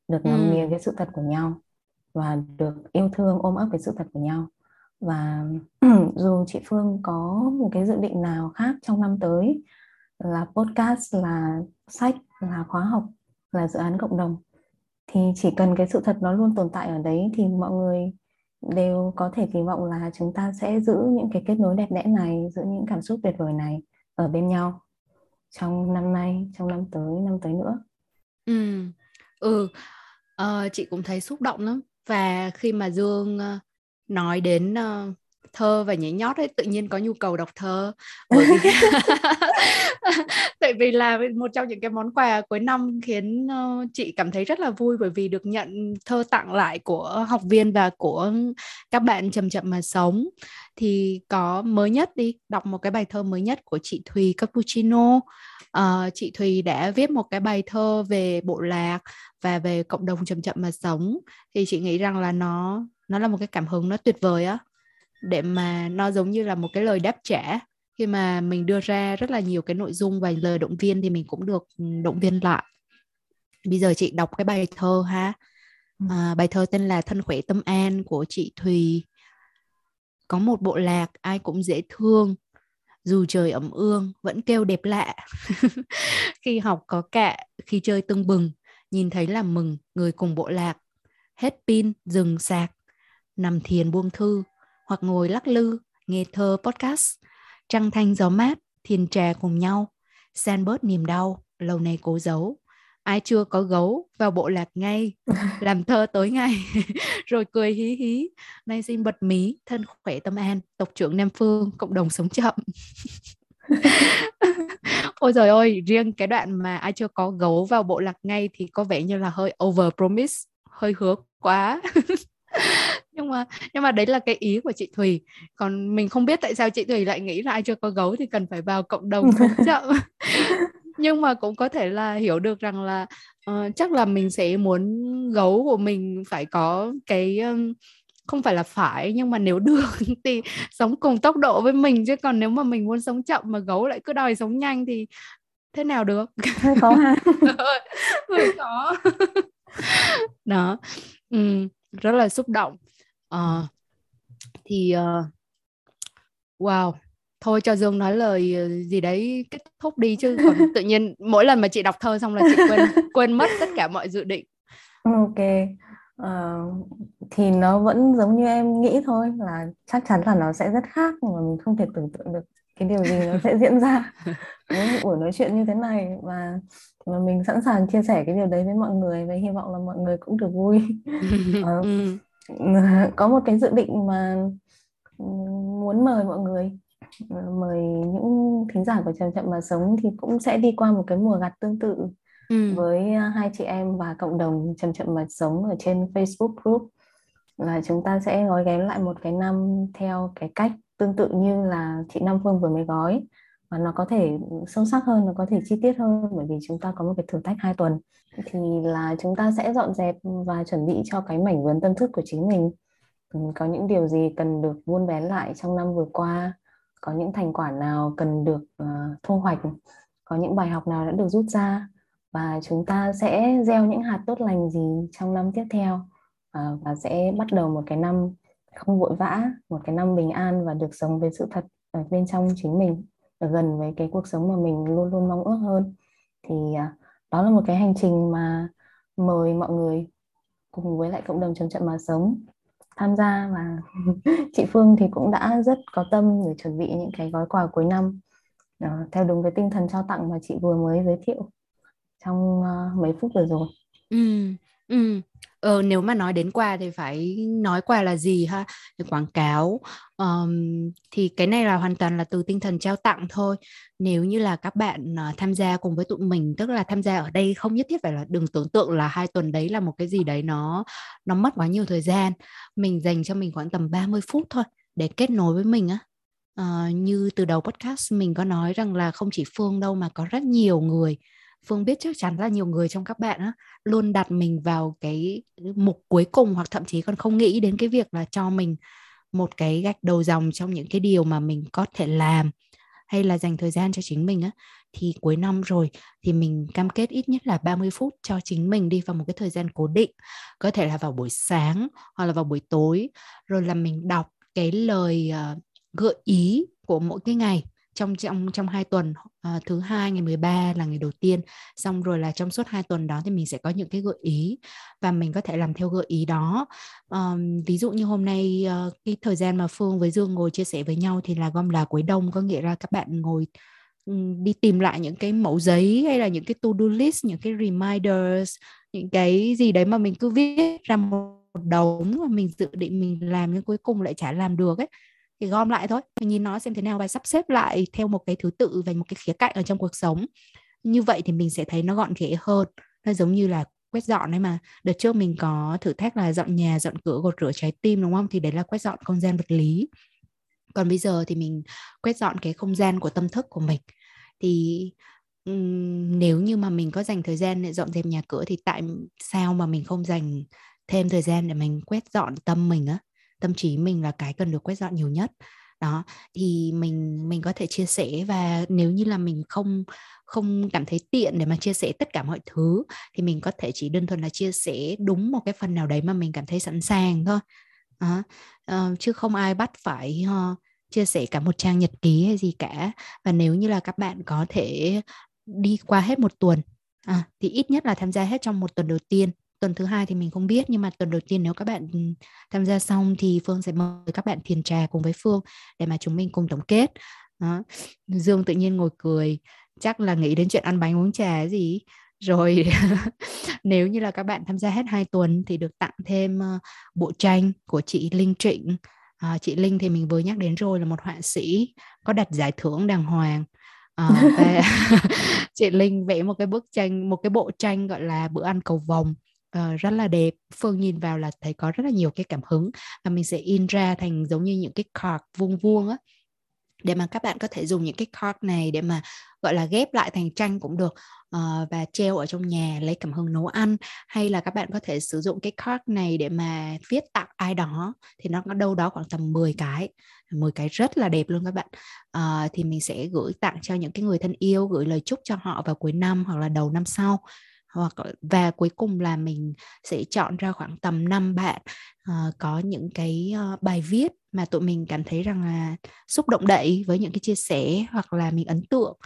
được ngắm ừ. nghía cái sự thật của nhau và được yêu thương ôm ấp cái sự thật của nhau và dù chị Phương có một cái dự định nào khác trong năm tới là podcast là sách là khóa học là dự án cộng đồng thì chỉ cần cái sự thật nó luôn tồn tại ở đấy thì mọi người đều có thể kỳ vọng là chúng ta sẽ giữ những cái kết nối đẹp đẽ này giữ những cảm xúc tuyệt vời này ở bên nhau trong năm nay trong năm tới năm tới nữa.
Ừ. Ừ. Ờ, chị cũng thấy xúc động lắm. Và khi mà dương ờ, nói đến uh, thơ và nhảy nhót ấy tự nhiên có nhu cầu đọc thơ. Bởi vì tại vì là một trong những cái món quà cuối năm khiến uh, chị cảm thấy rất là vui bởi vì được nhận thơ tặng lại của học viên và của các bạn chậm chậm mà sống. Thì có mới nhất đi đọc một cái bài thơ mới nhất của chị Thùy Cappuccino. Uh, chị Thùy đã viết một cái bài thơ về bộ lạc và về cộng đồng chậm chậm mà sống. Thì chị nghĩ rằng là nó nó là một cái cảm hứng nó tuyệt vời á để mà nó giống như là một cái lời đáp trả. Khi mà mình đưa ra rất là nhiều cái nội dung và lời động viên thì mình cũng được ừ, động viên lại. Bây giờ chị đọc cái bài thơ ha. Ừ. à, bài thơ tên là thân khỏe tâm an của chị Thùy. Có một bộ lạc ai cũng dễ thương. Dù trời ẩm ương vẫn kêu đẹp lạ. Khi học có cạ khi chơi tưng bừng nhìn thấy là mừng người cùng bộ lạc. Hết pin dừng sạc. Nằm thiền buông thư hoặc ngồi lắc lư nghe thơ podcast trăng thanh gió mát thiền trà cùng nhau san bớt niềm đau lâu nay cố giấu. Ai chưa có gấu vào bộ lạc ngay làm thơ tối ngày rồi cười hí hí. Nay xin bật mí thân khỏe tâm an tộc trưởng nam phương cộng đồng sống chậm. Ôi rồi ôi riêng cái đoạn mà ai chưa có gấu vào bộ lạc ngay thì có vẻ như là hơi over promise hơi hứa quá nhưng mà nhưng mà đấy là cái ý của chị Thùy. Còn mình không biết tại sao chị Thùy lại nghĩ là ai chưa có gấu thì cần phải vào cộng đồng sống chậm nhưng mà cũng có thể là hiểu được rằng là uh, chắc là mình sẽ muốn gấu của mình phải có cái um, không phải là phải nhưng mà nếu được thì sống cùng tốc độ với mình. Chứ còn nếu mà mình muốn sống chậm mà gấu lại cứ đòi sống nhanh thì thế nào được?
Hơi khó ha.
Hơi khó. Đó. Ừ, rất là xúc động uh, thì uh, wow. Thôi cho Dương nói lời ờ, gì đấy kết thúc đi chứ. Còn tự nhiên mỗi lần mà chị đọc thơ xong là chị quên quên mất tất cả mọi dự định.
Ok. Uh, thì nó vẫn giống như em nghĩ thôi là chắc chắn là nó sẽ rất khác mà mình không thể tưởng tượng được cái điều gì nó sẽ diễn ra. Với một buổi nói chuyện như thế này và mà mình sẵn sàng chia sẻ cái điều đấy với mọi người và hy vọng là mọi người cũng được vui. Uh, có một cái dự định mà muốn mời mọi người Ờ, mời những thính giả của chậm chậm mà sống thì cũng sẽ đi qua một cái mùa gặt tương tự ừ. với à, hai chị em và cộng đồng chậm chậm mà sống ở trên Facebook group là chúng ta sẽ gói ghém lại một cái năm theo cái cách tương tự như là chị Nam Phương vừa mới gói và nó có thể sâu sắc hơn, nó có thể chi tiết hơn bởi vì chúng ta có một cái thử thách hai tuần. Thì là chúng ta sẽ dọn dẹp và chuẩn bị cho cái mảnh vườn tâm thức của chính mình. Ừ, có những điều gì cần được vuôn vén lại trong năm vừa qua? Có những thành quả nào cần được uh, thu hoạch? Có những bài học nào đã được rút ra? Và chúng ta sẽ gieo những hạt tốt lành gì trong năm tiếp theo? Uh, và sẽ bắt đầu một cái năm không vội vã một cái năm bình an và được sống với sự thật ở bên trong chính mình gần với cái cuộc sống mà mình luôn luôn mong ước hơn thì à, đó là một cái hành trình mà mời mọi người cùng với lại cộng đồng chấm trận mà sống tham gia và chị Phương thì cũng đã rất có tâm để chuẩn bị những cái gói quà cuối năm uh, theo đúng cái tinh thần trao tặng mà chị vừa mới giới thiệu trong uh, mấy phút vừa rồi.
Ừ, ừ. Ờ, nếu mà nói đến quà thì phải nói quà là gì ha? Thì quảng cáo um, thì cái này là hoàn toàn là từ tinh thần trao tặng thôi. Nếu như là các bạn uh, tham gia cùng với tụi mình tức là tham gia ở đây không nhất thiết phải là đừng tưởng tượng là hai tuần đấy là một cái gì đấy nó nó mất quá nhiều thời gian. Mình dành cho mình khoảng tầm 30 phút thôi để kết nối với mình á. Uh, như từ đầu podcast mình có nói rằng là không chỉ Phương đâu mà có rất nhiều người Phương biết chắc chắn là nhiều người trong các bạn á, luôn đặt mình vào cái mục cuối cùng hoặc thậm chí còn không nghĩ đến cái việc là cho mình một cái gạch đầu dòng trong những cái điều mà mình có thể làm hay là dành thời gian cho chính mình á. Thì cuối năm rồi thì mình cam kết ít nhất là 30 phút cho chính mình đi vào một cái thời gian cố định. Có thể là vào buổi sáng hoặc là vào buổi tối. Rồi là mình đọc cái lời uh, gợi ý của mỗi cái ngày trong trong trong hai tuần uh, thứ hai ngày 13 là ngày đầu tiên. Xong rồi là trong suốt hai tuần đó thì mình sẽ có những cái gợi ý và mình có thể làm theo gợi ý đó. Um, ví dụ như hôm nay uh, cái thời gian mà Phương với Dương ngồi chia sẻ với nhau thì là gom là cuối đông có nghĩa là các bạn ngồi ừ, đi tìm lại những cái mẫu giấy hay là những cái to do list những cái reminders những cái gì đấy mà mình cứ viết ra một đống mà mình dự định mình làm nhưng cuối cùng lại chả làm được ấy thì gom lại thôi mình nhìn nó xem thế nào và sắp xếp lại theo một cái thứ tự và một cái khía cạnh ở trong cuộc sống. Như vậy thì mình sẽ thấy nó gọn ghẽ hơn nó giống như là quét dọn ấy mà. Đợt trước mình có thử thách là dọn nhà dọn cửa gột rửa trái tim đúng không? Thì đấy là quét dọn không gian vật lý. Còn bây giờ thì mình quét dọn cái không gian của tâm thức của mình. Thì um, nếu như mà mình có dành thời gian để dọn dẹp nhà cửa thì tại sao mà mình không dành thêm thời gian để mình quét dọn tâm mình á? Tâm trí mình là cái cần được quét dọn nhiều nhất. Đó thì mình mình có thể chia sẻ và nếu như là mình không không cảm thấy tiện để mà chia sẻ tất cả mọi thứ thì mình có thể chỉ đơn thuần là chia sẻ đúng một cái phần nào đấy mà mình cảm thấy sẵn sàng thôi. À, chứ không ai bắt phải uh, chia sẻ cả một trang nhật ký hay gì cả. Và nếu như là các bạn có thể đi qua hết một tuần à, thì ít nhất là tham gia hết trong một tuần đầu tiên tuần thứ hai thì mình không biết nhưng mà tuần đầu tiên nếu các bạn tham gia xong thì phương sẽ mời các bạn thiền trà cùng với phương để mà chúng mình cùng tổng kết. Đó. dương tự nhiên ngồi cười chắc là nghĩ đến chuyện ăn bánh uống trà gì. Rồi nếu như là các bạn tham gia hết hai tuần thì được tặng thêm uh, bộ tranh của chị Linh Trịnh. À, chị Linh thì mình vừa nhắc đến rồi là một họa sĩ có đặt giải thưởng đàng hoàng. À, và chị Linh vẽ một cái bức tranh một cái bộ tranh gọi là bữa ăn cầu vồng uh, rất là đẹp. Phương nhìn vào là thấy có rất là nhiều cái cảm hứng và mình sẽ in ra thành giống như những cái card vuông vuông á. Để mà các bạn có thể dùng những cái card này để mà gọi là ghép lại thành tranh cũng được uh, và treo ở trong nhà lấy cảm hứng nấu ăn. Hay là các bạn có thể sử dụng cái card này để mà viết tặng ai đó thì nó có đâu đó khoảng tầm 10 cái. 10 cái rất là đẹp luôn các bạn. Uh, thì mình sẽ gửi tặng cho những cái người thân yêu gửi lời chúc cho họ vào cuối năm hoặc là đầu năm sau hoặc và cuối cùng là mình sẽ chọn ra khoảng tầm 5 bạn uh, có những cái uh, bài viết mà tụi mình cảm thấy rằng là xúc động đậy với những cái chia sẻ hoặc là mình ấn tượng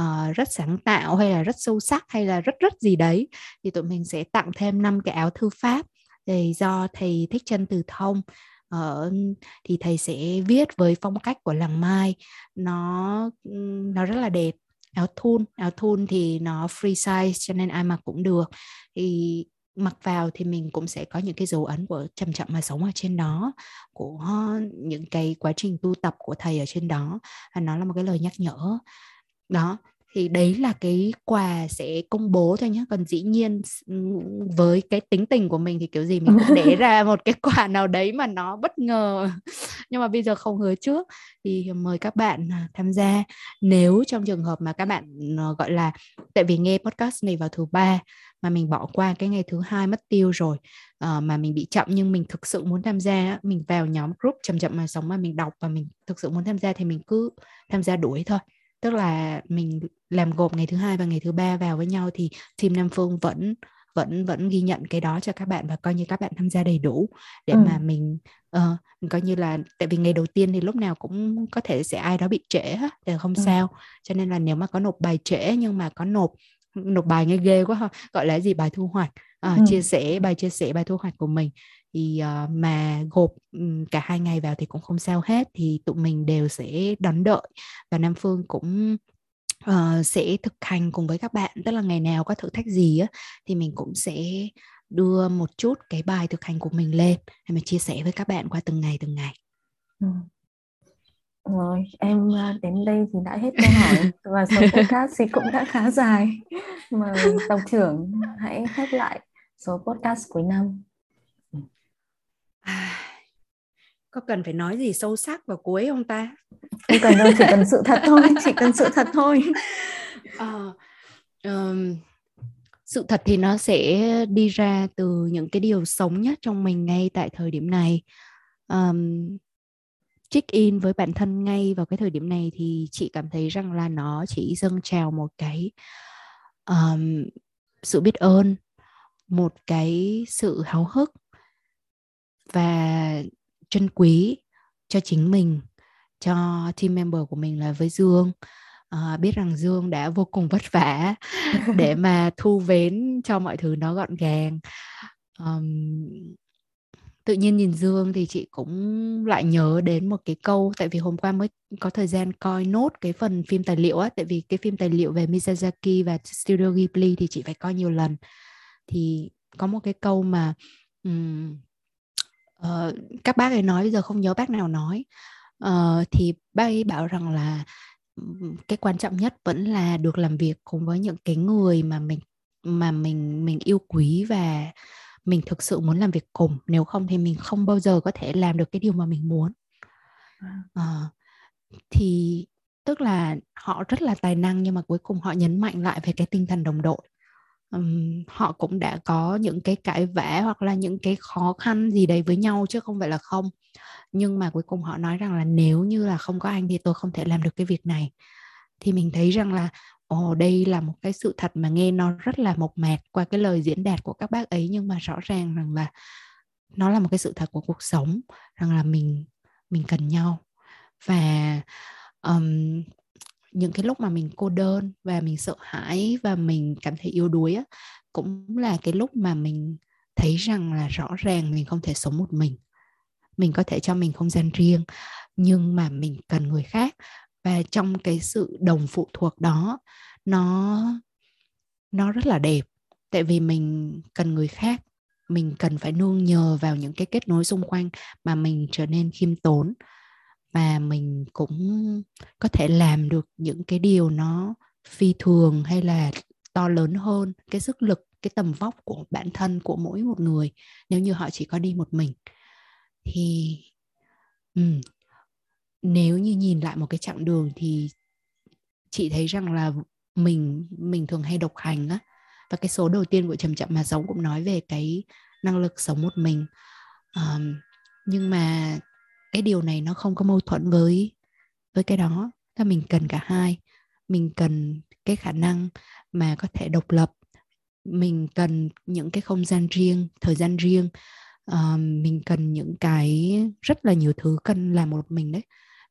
uh, rất sáng tạo hay là rất sâu sắc hay là rất rất gì đấy thì tụi mình sẽ tặng thêm năm cái áo thư pháp. Thì do thầy thích chân từ thông ở thì thầy sẽ viết với phong cách của làng mai. Nó nó rất là đẹp áo thun. Áo thun thì nó free size cho nên ai mặc cũng được. Thì mặc vào thì mình cũng sẽ có những cái dấu ấn của chậm chậm mà sống ở trên đó, của những cái quá trình tu tập của thầy ở trên đó. Và nó là một cái lời nhắc nhở. Đó thì đấy là cái quà sẽ công bố thôi nhé còn dĩ nhiên với cái tính tình của mình thì kiểu gì mình cũng để ra một cái quà nào đấy mà nó bất ngờ. Nhưng mà bây giờ không hứa trước. Thì mời các bạn à, tham gia. Nếu trong trường hợp mà các bạn ờ, gọi là tại vì nghe podcast này vào thứ ba mà mình bỏ qua cái ngày thứ hai mất tiêu rồi uh, mà mình bị chậm nhưng mình thực sự muốn tham gia mình vào nhóm group chậm chậm mà sống mà mình đọc và mình thực sự muốn tham gia thì mình cứ tham gia đuổi thôi. Tức là mình làm gộp ngày thứ hai và ngày thứ ba vào với nhau thì team Nam Phương vẫn vẫn vẫn ghi nhận cái đó cho các bạn và coi như các bạn tham gia đầy đủ để ừ. mà mình uh, coi như là tại vì ngày đầu tiên thì lúc nào cũng có thể sẽ ai đó bị trễ thì không ừ. sao cho nên là nếu mà có nộp bài trễ nhưng mà có nộp nộp bài nghe ghê quá ha gọi là gì bài thu hoạch uh, ừ. chia sẻ bài chia sẻ bài thu hoạch của mình thì uh, mà gộp um, cả hai ngày vào thì cũng không sao hết thì tụi mình đều sẽ đón đợi và Nam Phương cũng uh, sẽ thực hành cùng với các bạn tức là ngày nào có thử thách gì á thì mình cũng sẽ đưa một chút cái bài thực hành của mình lên để mà chia sẻ với các bạn qua từng ngày từng ngày.
Ừ. Rồi, em đến đây thì đã hết câu hỏi và số podcast thì cũng đã khá dài. Mời tổng trưởng hãy khép lại số podcast cuối năm.
À, có cần phải nói gì sâu sắc vào cuối không ta?
Không cần đâu, chỉ cần sự thật thôi, chỉ cần sự thật thôi.
À, um, sự thật thì nó sẽ đi ra từ những cái điều sống nhất trong mình ngay tại thời điểm này. Um, check in với bản thân ngay vào cái thời điểm này thì chị cảm thấy rằng là nó chỉ dâng trào một cái um, sự biết ơn một cái sự háo hức và trân quý cho chính mình cho team member của mình là với Dương. À, biết rằng Dương đã vô cùng vất vả để mà thu vén cho mọi thứ nó gọn gàng. Um, tự nhiên nhìn Dương thì chị cũng lại nhớ đến một cái câu tại vì hôm qua mới có thời gian coi nốt cái phần phim tài liệu á tại vì cái phim tài liệu về Miyazaki và Studio Ghibli thì chị phải coi nhiều lần. Thì có một cái câu mà um, uh, các bác ấy nói bây giờ không nhớ bác nào nói. Uh, thì bác ấy bảo rằng là cái quan trọng nhất vẫn là được làm việc cùng với những cái người mà mình mà mình mình yêu quý và mình thực sự muốn làm việc cùng. Nếu không thì mình không bao giờ có thể làm được cái điều mà mình muốn. Uh, thì tức là họ rất là tài năng nhưng mà cuối cùng họ nhấn mạnh lại về cái tinh thần đồng đội um, họ cũng đã có những cái cãi vã hoặc là những cái khó khăn gì đấy với nhau chứ không phải là không. Nhưng mà cuối cùng họ nói rằng là nếu như là không có anh thì tôi không thể làm được cái việc này. Thì mình thấy rằng là ồ đây là một cái sự thật mà nghe nó rất là mộc mạc qua cái lời diễn đạt của các bác ấy nhưng mà rõ ràng rằng là nó là một cái sự thật của cuộc sống rằng là mình mình cần nhau. Và um, những cái lúc mà mình cô đơn và mình sợ hãi và mình cảm thấy yếu đuối á, cũng là cái lúc mà mình thấy rằng là rõ ràng mình không thể sống một mình. Mình có thể cho mình không gian riêng, nhưng mà mình cần người khác. Và trong cái sự đồng phụ thuộc đó, nó nó rất là đẹp. Tại vì mình cần người khác, mình cần phải nương nhờ vào những cái kết nối xung quanh mà mình trở nên khiêm tốn và mình cũng có thể làm được những cái điều nó phi thường hay là to lớn hơn cái sức lực cái tầm vóc của bản thân của mỗi một người nếu như họ chỉ có đi một mình. Thì um, nếu như nhìn lại một cái chặng đường thì chị thấy rằng là mình mình thường hay độc hành á. Và cái số đầu tiên của chậm chậm mà sống cũng nói về cái năng lực sống một mình. Um, nhưng mà cái điều này nó không có mâu thuẫn với với cái đó. Là mình cần cả hai. Mình cần cái khả năng mà có thể độc lập. Mình cần những cái không gian riêng thời gian riêng. Uh, mình cần những cái rất là nhiều thứ cần làm một mình đấy.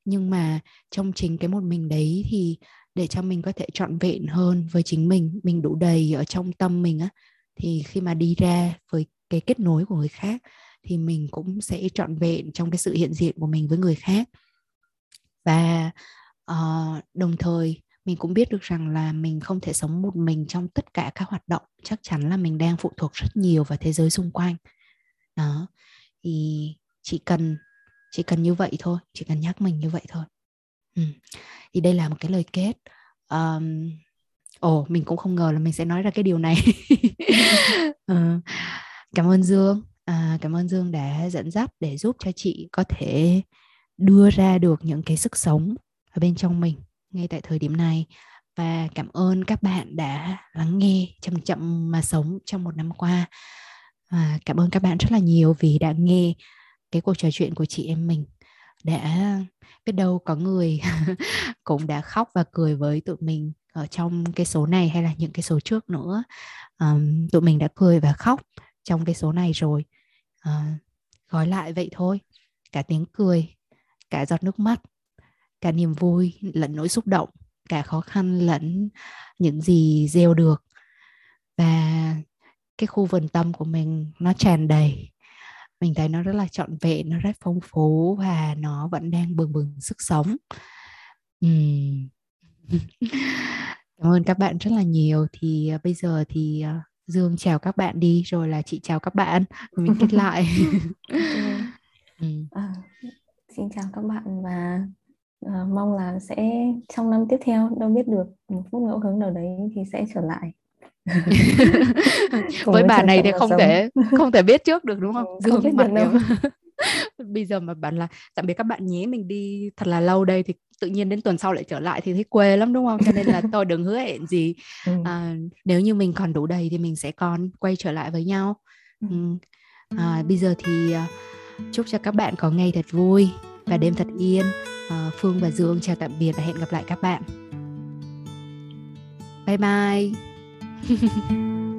Nhưng mà trong chính cái một mình đấy thì để cho mình có thể trọn vẹn hơn với chính mình mình đủ đầy ở trong tâm mình á thì khi mà đi ra với cái kết nối của người khác thì mình cũng sẽ trọn vẹn trong cái sự hiện diện của mình với người khác. Và uh, đồng thời mình cũng biết được rằng là mình không thể sống một mình trong tất cả các hoạt động. Chắc chắn là mình đang phụ thuộc rất nhiều vào thế giới xung quanh. Đó thì chỉ cần chỉ cần như vậy thôi chỉ cần nhắc mình như vậy thôi. Ừ. thì đây là một cái lời kết. Um, ồ mình cũng không ngờ là mình sẽ nói ra cái điều này. Ừ. cảm ơn dương à, cảm ơn dương đã dẫn dắt để giúp cho chị có thể đưa ra được những cái sức sống ở bên trong mình ngay tại thời điểm này. Và cảm ơn các bạn đã lắng nghe chậm chậm mà sống trong một năm qua. À, cảm ơn các bạn rất là nhiều vì đã nghe cái cuộc trò chuyện của chị em mình. Đã biết đâu có người cũng đã khóc và cười với tụi mình ở trong cái số này hay là những cái số trước nữa. Um, tụi mình đã cười và khóc trong cái số này rồi. Ờ, à, gói lại vậy thôi. Cả tiếng cười cả giọt nước mắt cả niềm vui lẫn nỗi xúc động cả khó khăn lẫn những gì gieo được. Và cái khu vườn tâm của mình nó tràn đầy. Mình thấy nó rất là trọn vẹn nó rất phong phú và nó vẫn đang bừng bừng sức sống. Uhm. cảm ơn các bạn rất là nhiều. Thì ờ, bây giờ thì uh, Dương chào các bạn đi rồi là chị chào các bạn mình kết lại
ừ. à, xin chào các bạn và uh, mong là sẽ trong năm tiếp theo đâu biết được một phút ngẫu hứng nào đấy thì sẽ trở lại
với bà này thì không sống. thể không thể biết trước được đúng không? Ừ, Dương biết mặt được đâu. Bây giờ mà bạn là tạm biệt các bạn nhé mình đi thật là lâu đây thì tự nhiên đến tuần sau lại trở lại thì thấy quê lắm đúng không? Cho nên là tôi đừng hứa hẹn gì. Ừ. à, nếu như mình còn đủ đầy thì mình sẽ còn quay trở lại với nhau. Ừ. ừ. à, bây giờ thì à, chúc cho các bạn có ngày thật vui và đêm thật yên. À, phương và dương chào tạm biệt và hẹn gặp lại các bạn. Bye bye